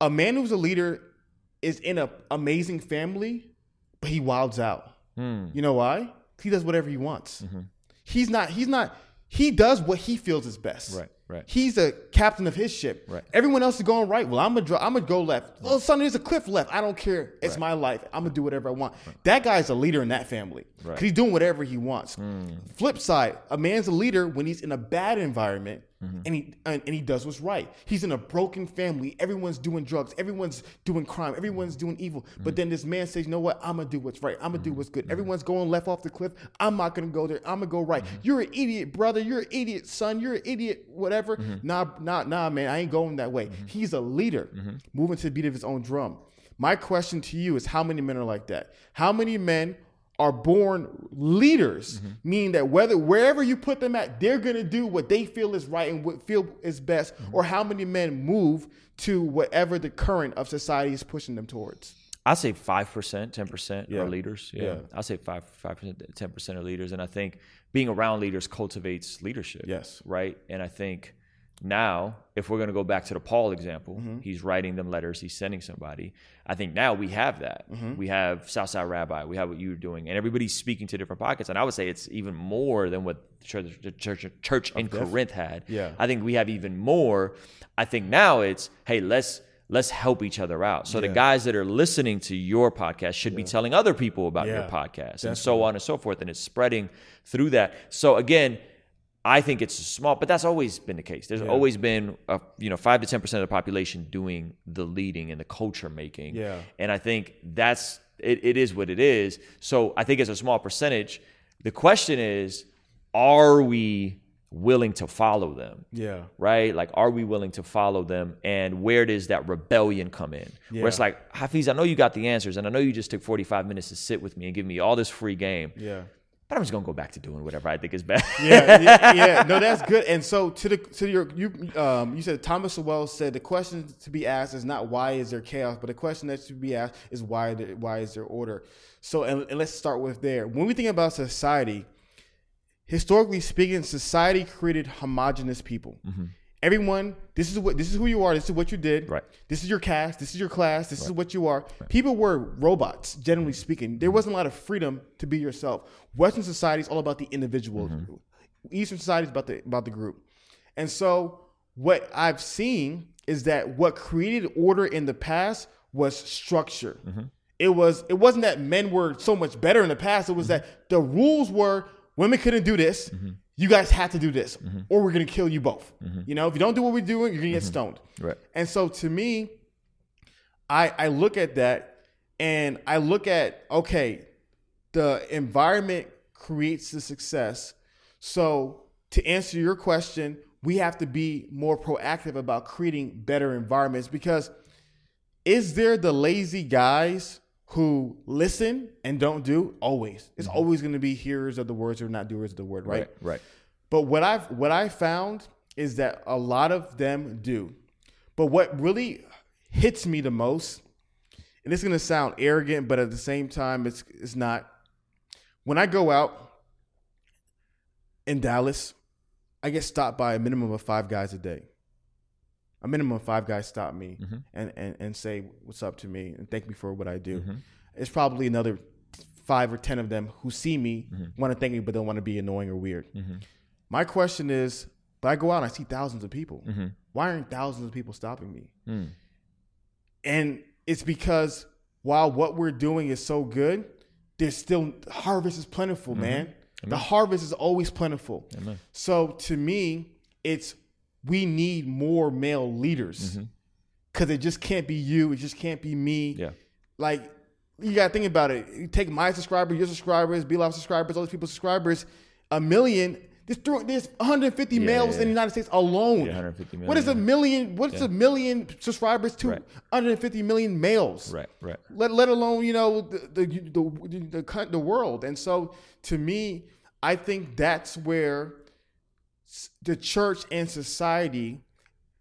a man who's a leader is in an amazing family, but he wilds out. Hmm. You know why? He does whatever he wants. Mm-hmm. He's not, he's not, he does what he feels is best. Right, right. He's a captain of his ship. Right. Everyone else is going right. Well, I'm gonna, I'm gonna go left. Oh, son, there's a cliff left. I don't care. It's my life. I'm gonna do whatever I want. That guy's a leader in that family. Right. He's doing whatever he wants. Hmm. Flip side, a man's a leader when he's in a bad environment Mm-hmm. and he and, and he does what's right. He's in a broken family. Everyone's doing drugs. Everyone's doing crime. Everyone's doing evil. Mm-hmm. But then this man says, "You know what? I'm gonna do what's right. I'm gonna do what's good. Everyone's going left off the cliff. I'm not gonna go there. I'm gonna go right. Mm-hmm. You're an idiot, brother. You're an idiot, son. You're an idiot, whatever. Mm-hmm. Nah, nah, nah, man. I ain't going that way. He's a leader, Mm-hmm. moving to the beat of his own drum. My question to you is: How many men are like that? How many men? Are born leaders, Mm-hmm. meaning that whether wherever you put them at, they're gonna do what they feel is right and what feel is best. Mm-hmm. Or how many men move to whatever the current of society is pushing them towards? I say five percent, ten percent are leaders. Yeah, Yeah. I say five, five percent, ten percent are leaders, and I think being around leaders cultivates leadership. Yes. right. And I think Now, if we're going to go back to the Paul example, Mm-hmm. he's writing them letters, he's sending somebody. I think now we have that. Mm-hmm. We have Southside Rabbi, we have what you're doing, and everybody's speaking to different pockets. And I would say it's even more than what the church, the church, church in Corinth had. Yeah. I think we have even more. I think now it's hey, let's let's help each other out. So the guys that are listening to your podcast should be telling other people about your Yeah, podcast and so on and so forth, and it's spreading through that. So again. I think it's small, but that's always been the case. There's always been, a, you know, five to ten percent of the population doing the leading and the culture making. Yeah. And I think that's it, it is what it is. So I think it's a small percentage. The question is, are we willing to follow them? Yeah. Right? Like, are we willing to follow them? And where does that rebellion come in? Where it's like, Hafeez, I know you got the answers, and I know you just took 45 minutes to sit with me and give me all this free game, Yeah. But I'm just gonna go back to doing whatever I think is best. yeah, yeah, yeah. *laughs* No, that's good. And so to the to your you um you said Thomas Sowell said the question to be asked is not why is there chaos, but the question that should be asked is why why is there order. So and, and let's start with there. When we think about society, historically speaking, society created homogenous people. Everyone, this is what this is who you are. This is what you did. Right. This is your caste. This is your class. This is what you are. People were robots, generally speaking. There wasn't a lot of freedom to be yourself. Western society is all about the individual. Mm-hmm. Eastern society is about the about the group. And so what I've seen is that what created order in the past was structure. Mm-hmm. It was it wasn't that men were so much better in the past. It was mm-hmm. that the rules were women couldn't do this. You guys have to do this, mm-hmm. or we're gonna kill you both. Mm-hmm. You know, if you don't do what we're doing, you're gonna get mm-hmm. stoned. Right. And so to me, I I look at that and I look at okay, the environment creates the success. So to answer your question, we have to be more proactive about creating better environments because is there the lazy guys who listen and don't do? Always. It's mm-hmm. always going to be hearers of the words or not doers of the word, right? Right. Right. But what I've what I found is that a lot of them do. But what really hits me the most, and it's gonna sound arrogant, but at the same time, it's it's not. When I go out in Dallas, I get stopped by a minimum of five guys a day. A minimum of five guys stop me mm-hmm. and, and, and say what's up to me and thank me for what I do. Mm-hmm. It's probably another five or ten of them who see me, mm-hmm. want to thank me, but don't want to be annoying or weird. My question is, but I go out and I see thousands of people. Why aren't thousands of people stopping me? Mm. And it's because while what we're doing is so good, there's still harvest is plentiful, man. The harvest is always plentiful. Amen. So to me, it's we need more male leaders mm-hmm. because it just can't be you. It just can't be me. Yeah. Like you got to think about it. You take my subscribers, your subscribers, Bilyeu subscribers, all these people's subscribers, a million. There's, there's 150 males yeah, in the United States alone. Yeah, 150 What is a million? What's a million subscribers to Right. 150 million males? Right. Right. Let, let alone you know the the, the the coun- the world. And so to me, I think that's where the church and society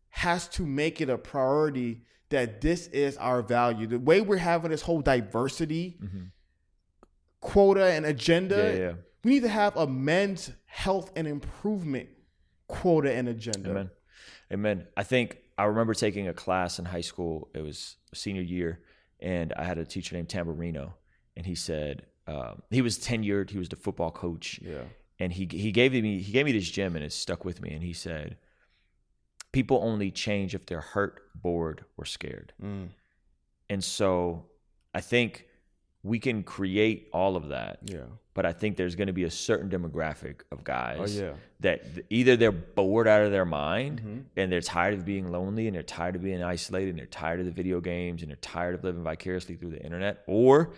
has to make it a priority that this is our value. The way we're having this whole diversity quota and agenda, Mm-hmm. Yeah, yeah. we need to have a men's health and improvement quota and agenda. Amen. Amen. I think I remember taking a class in high school. It was senior year, and I had a teacher named Tamburino, and he said um, he was tenured. He was the football coach, Yeah. And he he gave me he gave me this gem, and it stuck with me. And he said, "People only change if they're hurt, bored, or scared." Mm. And so, I think we can create all of that. Yeah. But I think there's going to be a certain demographic of guys Oh, yeah. that either they're bored out of their mind Mm-hmm. and they're tired of being lonely and they're tired of being isolated and they're tired of the video games and they're tired of living vicariously through the internet, or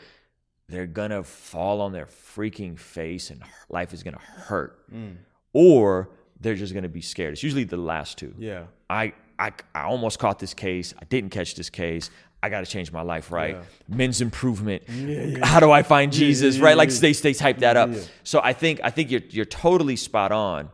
they're going to fall on their freaking face and life is going to hurt, Mm. or they're just going to be scared. It's usually the last two. Yeah. I, I I almost caught this case. I didn't catch this case. I got to change my life, right? Men's improvement. Yeah, yeah. How do I find Jesus, right? Like they they type that up. So I think I think you're you're totally spot on.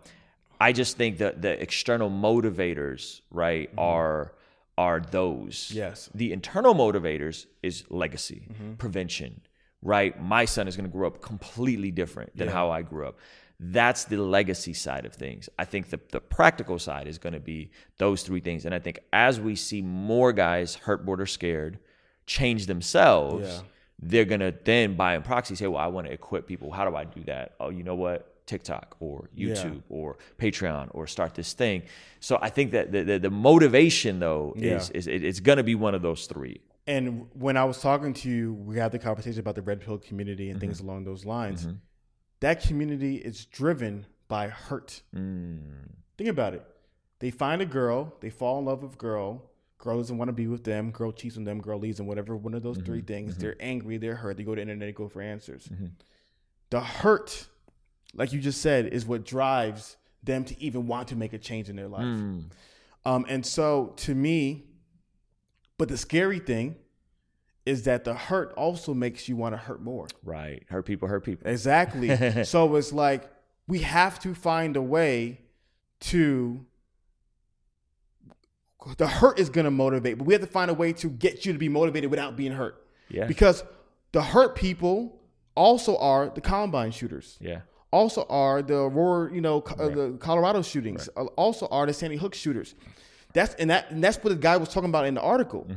I just think that the external motivators, right, are are those. Yes. The internal motivators is legacy, prevention, right? My son is going to grow up completely different than how I grew up. That's the legacy side of things. I think the, the practical side is going to be those three things. And I think as we see more guys hurt, bored, or scared change themselves, Yeah. they're going to then by in proxy say, well, I want to equip people. How do I do that? Oh, you know what? TikTok or Yeah. YouTube or Patreon or start this thing. So I think that the, the, the motivation though is, Yeah. is it- it's going to be one of those three. And when I was talking to you, we had the conversation about the red pill community and things mm-hmm. along those lines. Mm-hmm. That community is driven by hurt. Mm. Think about it. They find a girl, they fall in love with girl. Girl doesn't want to be with them. Girl cheats on them. Girl leaves them. Whatever one of those mm-hmm. three things. They're angry. They're hurt. They go to the internet. They go for answers. The hurt, like you just said, is what drives them to even want to make a change in their life. Mm. Um, and so to me, but the scary thing is that the hurt also makes you want to hurt more. Right. Hurt people, hurt people. Exactly. *laughs* so it's like we have to find a way to. The hurt is going to motivate, but we have to find a way to get you to be motivated without being hurt. Yeah. Because the hurt people also are the Columbine shooters, yeah. also are the Aurora, you know, uh, the Colorado shootings, uh, also are the Sandy Hook shooters. That's and that and that's what the guy was talking about in the article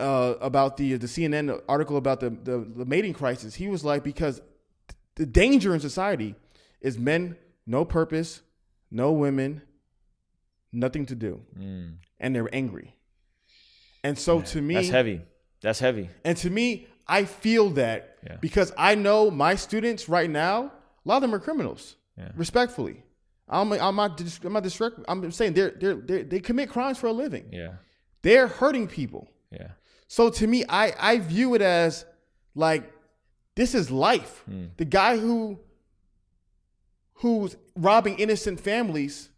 uh, about the the CNN article about the, the the mating crisis. He was like because the danger in society is men no purpose, no women, nothing to do, and they're angry. And so to me, That's heavy. That's heavy. and to me, I feel that Yeah. because I know my students right now, a lot of them are criminals. Yeah. Respectfully, I'm I'm not I'm not disrespect. I'm saying they're, they're they're they commit crimes for a living. Yeah. They're hurting people. Yeah. So to me, I I view it as like this is life. Hmm. The guy who who's robbing innocent families,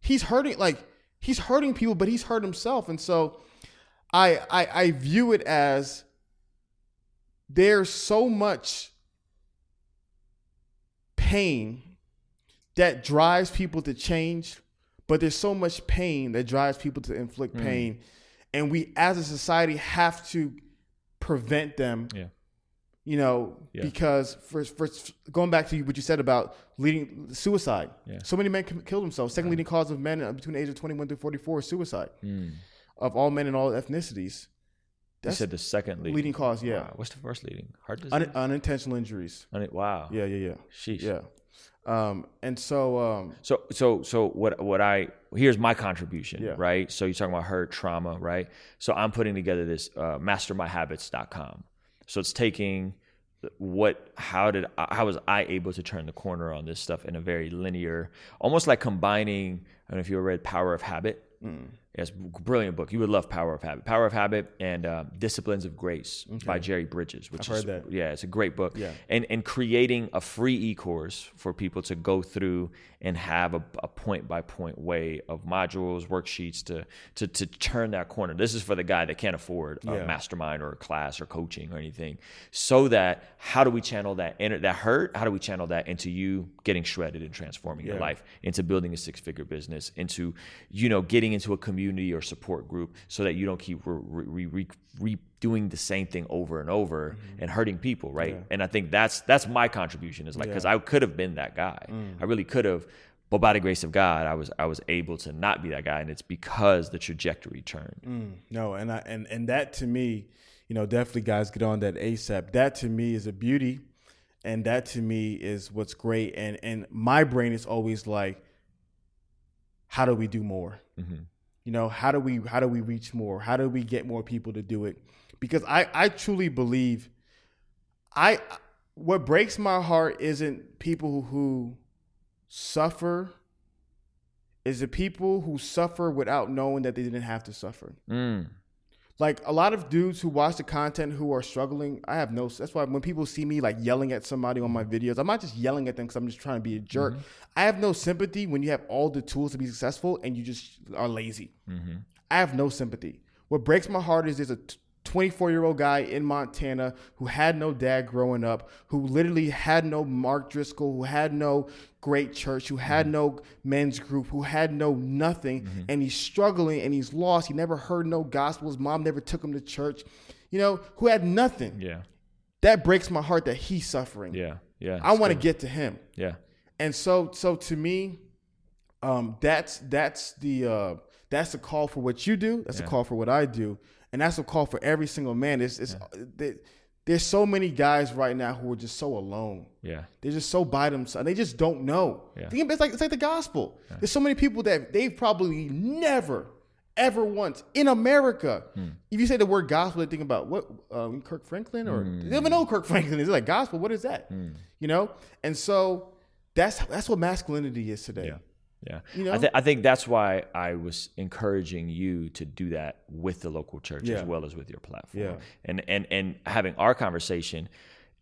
he's hurting like he's hurting people, but he's hurt himself. And so I I, I view it as there's so much pain that drives people to change, but there's so much pain that drives people to inflict pain. And we as a society have to prevent them Yeah. you know, Yeah. because for, for going back to what you said about leading suicide, Yeah. so many men kill themselves. Second leading cause of men uh, between the age of 21 through 44 is suicide Hmm. of all men and all ethnicities. You That's said the second leading. leading cause, yeah. Wow. What's the first leading? Heart disease. Un- unintentional injuries. Un- wow. Yeah, yeah, yeah, Sheesh. yeah. Um, and so, um, So so so what what I here's my contribution, Yeah. right? So you're talking about hurt trauma, right? So I'm putting together this uh, mastermyhabits.com. So it's taking what how did I, how was I able to turn the corner on this stuff in a very linear, almost like combining. I don't know if you ever read Power of Habit. Mm. Yes, brilliant book. You would love Power of Habit. Power of Habit and uh, Disciplines of Grace by Jerry Bridges, which I've is heard that. yeah, it's a great book. Yeah. And and creating a free e-course for people to go through and have a, a point-by-point way of modules, worksheets to to to turn that corner. This is for the guy that can't afford a Yeah. mastermind or a class or coaching or anything. So that how do we channel that inner that hurt? How do we channel that into you getting shredded and transforming your life, into building a six-figure business, into you know getting into a community or support group so that you don't keep re- re- re- redoing the same thing over and over and hurting people, right? Mm-hmm. Yeah. And I think that's that's my contribution is like because I could have been that guy, Mm. I really could have, but by the grace of God, I was I was able to not be that guy, and it's because the trajectory turned. Mm, no, and I and and that to me, you know, definitely guys get on that ASAP. That to me is a beauty, and that to me is what's great. And and my brain is always like, how do we do more? You know, how do we how do we reach more? How do we get more people to do it? Because I I truly believe, I what breaks my heart isn't people who, suffer. Is the people who suffer without knowing that they didn't have to suffer Mm. Like a lot of dudes who watch the content who are struggling i have no that's why when people see me like yelling at somebody on my videos i'm not just yelling at them because i'm just trying to be a jerk. Mm-hmm. I have no sympathy when you have all the tools to be successful and you just are lazy. Mm-hmm. I have no sympathy. What breaks my heart is there's a 24 year old guy in montana who had no dad growing up who literally had no mark driscoll who had no great church who had no men's group who had no nothing and he's struggling and he's lost. He never heard no gospel. His mom never took him to church. You know who had nothing. Yeah, that breaks my heart that he's suffering. Yeah, yeah. i want to get to him. Yeah, And so so to me, um, that's that's the uh, that's the call for what you do. That's Yeah. a call for what I do, and that's a call for every single man. It's, it's there- there's so many guys right now who are just so alone. Yeah. They're just so by themselves. They just don't know. Yeah. It's like it's like the gospel. There's so many people that they've probably never, ever once in America. Hmm. If you say the word gospel, they think about what um, Kirk Franklin or Hmm. they don't even know Kirk Franklin is. Like gospel. What is that? You know. And so that's that's what masculinity is today. Yeah. Yeah. You know? I, th- I think that's why I was encouraging you to do that with the local church Yeah. as well as with your platform. Yeah. And and and having our conversation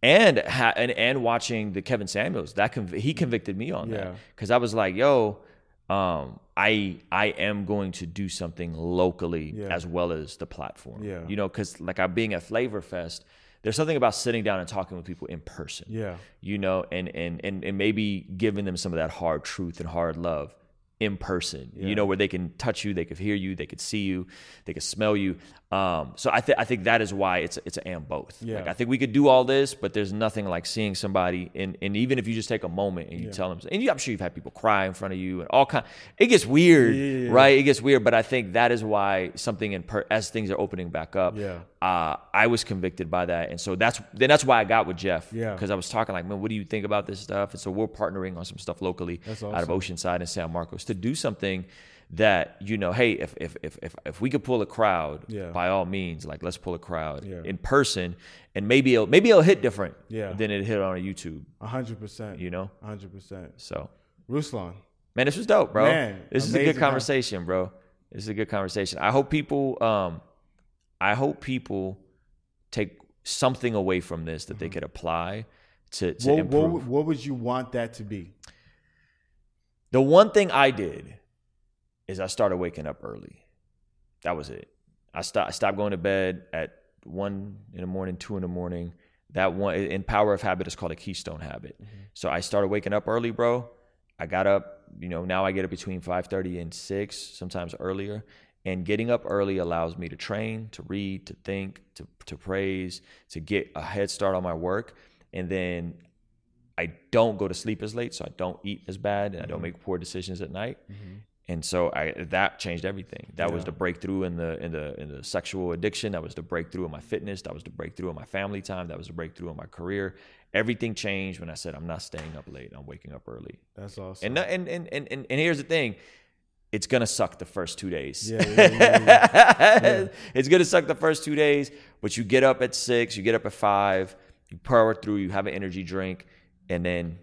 and ha- and and watching the Kevin Samuels that conv- he convicted me on Yeah. that cuz I was like, yo, um I I am going to do something locally Yeah. as well as the platform. Yeah. You know, cuz like I'm being at Flavor Fest, there's something about sitting down and talking with people in person Yeah. you know, and and and and maybe giving them some of that hard truth and hard love in person, Yeah. you know, where they can touch you, they could hear you, they could see you, they could smell you. Um, so I think I think that is why it's it's an and both. Yeah. Like I think we could do all this, but there's nothing like seeing somebody, and and even if you just take a moment and you tell them, and you, I'm sure you've had people cry in front of you and all kind. It gets weird, Yeah, yeah, yeah. right? It gets weird, but I think that is why something in per, as things are opening back up. Yeah. Uh, I was convicted by that, and so that's then that's why I got with Jeff. Yeah. because I was talking like, man, what do you think about this stuff? And so we're partnering on some stuff locally That's out of. Oceanside and San Marcos to do something that you know, hey, if if if if, if we could pull a crowd, Yeah. by all means, like let's pull a crowd Yeah. in person, and maybe it'll maybe it'll hit different Yeah. than it hit on a YouTube. A hundred percent. You know, A hundred percent. so Ruslan. man, this was dope, bro. Man, this is a good con- conversation, bro. This is a good conversation. I hope people, um, I hope people take something away from this that they could apply to, to Mm-hmm. What, improve. what, what would you want that to be? The one thing I did is I started waking up early. That was it. I stopped, I stopped going to bed at one in the morning, two in the morning. That one in Power of Habit is called a keystone habit. Mm-hmm. So I started waking up early, bro. I got up, you know, now I get up between 5:30 and 6, sometimes earlier. And getting up early allows me to train, to read, to think, to to praise, to get a head start on my work. And then I don't go to sleep as late, so I don't eat as bad and I don't mm-hmm. make poor decisions at night. Mm-hmm. And so I that changed everything. That was the breakthrough in the in the in the sexual addiction. That was the breakthrough in my fitness. That was the breakthrough in my family time. That was the breakthrough in my career. Everything changed when I said I'm not staying up late. I'm waking up early. That's awesome. And and and and and, and here's the thing. It's gonna suck the first two days. Yeah, yeah, yeah, yeah. *laughs* it's gonna suck the first two days, but you get up at six, you get up at five, you power through, you have an energy drink, and then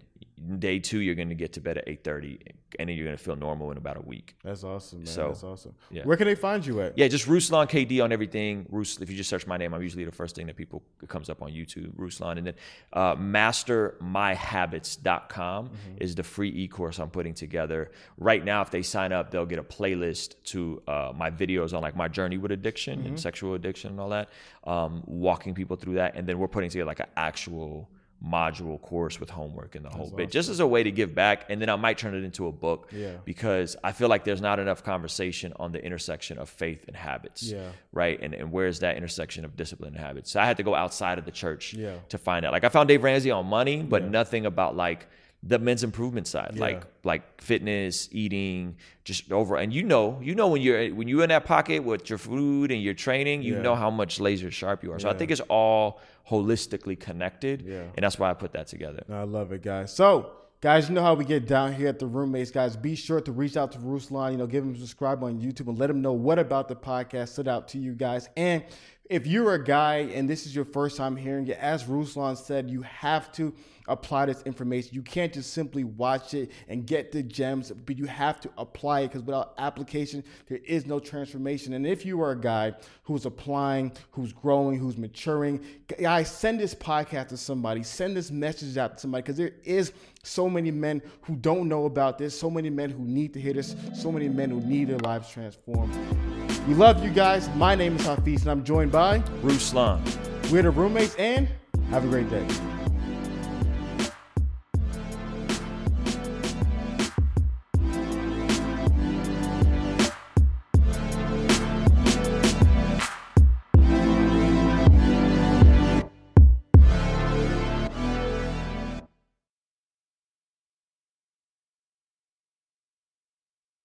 day two you're gonna get to bed at eight thirty, and then you're gonna feel normal in about a week. That's awesome, man. So, That's awesome. yeah. Where can they find you at? Yeah, just Ruslan KD on everything. Rus, if you just search my name, I'm usually the first thing that people it comes up on YouTube, Ruslan. And then uh, mastermyhabits.com is the free e-course I'm putting together. Right now, if they sign up, they'll get a playlist to uh, my videos on like my journey with addiction and sexual addiction and all that, um, walking people through that. And then we're putting together like an actual module course with homework and the whole bit, just as a way to give back. And then I might turn it into a book Yeah. because I feel like there's not enough conversation on the intersection of faith and habits. Yeah. Right. And and where's that intersection of discipline and habits? So I had to go outside of the church Yeah. to find out. Like I found Dave Ramsey on money, but nothing about like the men's improvement side, Yeah. like like fitness, eating, just over. And you know, you know when you're when you're in that pocket with your food and your training, you Yeah. know how much laser sharp you are. So I think it's all holistically connected. Yeah. And that's why I put that together. I love it, guys. So, guys, you know how we get down here at the roommates, guys. Be sure to reach out to Ruslan, you know, give him a subscribe on YouTube and let him know what about the podcast stood out to you guys. And if you're a guy and this is your first time hearing it, as Ruslan said, you have to apply this information. You can't just simply watch it and get the gems, but you have to apply it because without application, there is no transformation. And if you are a guy who's applying, who's growing, who's maturing, guys, send this podcast to somebody, send this message out to somebody because there is so many men who don't know about this, so many men who need to hear this, so many men who need their lives transformed. We love you guys. My name is Hafeez, and I'm joined by Bruce Ruslan. we're the roommates, and have a great day.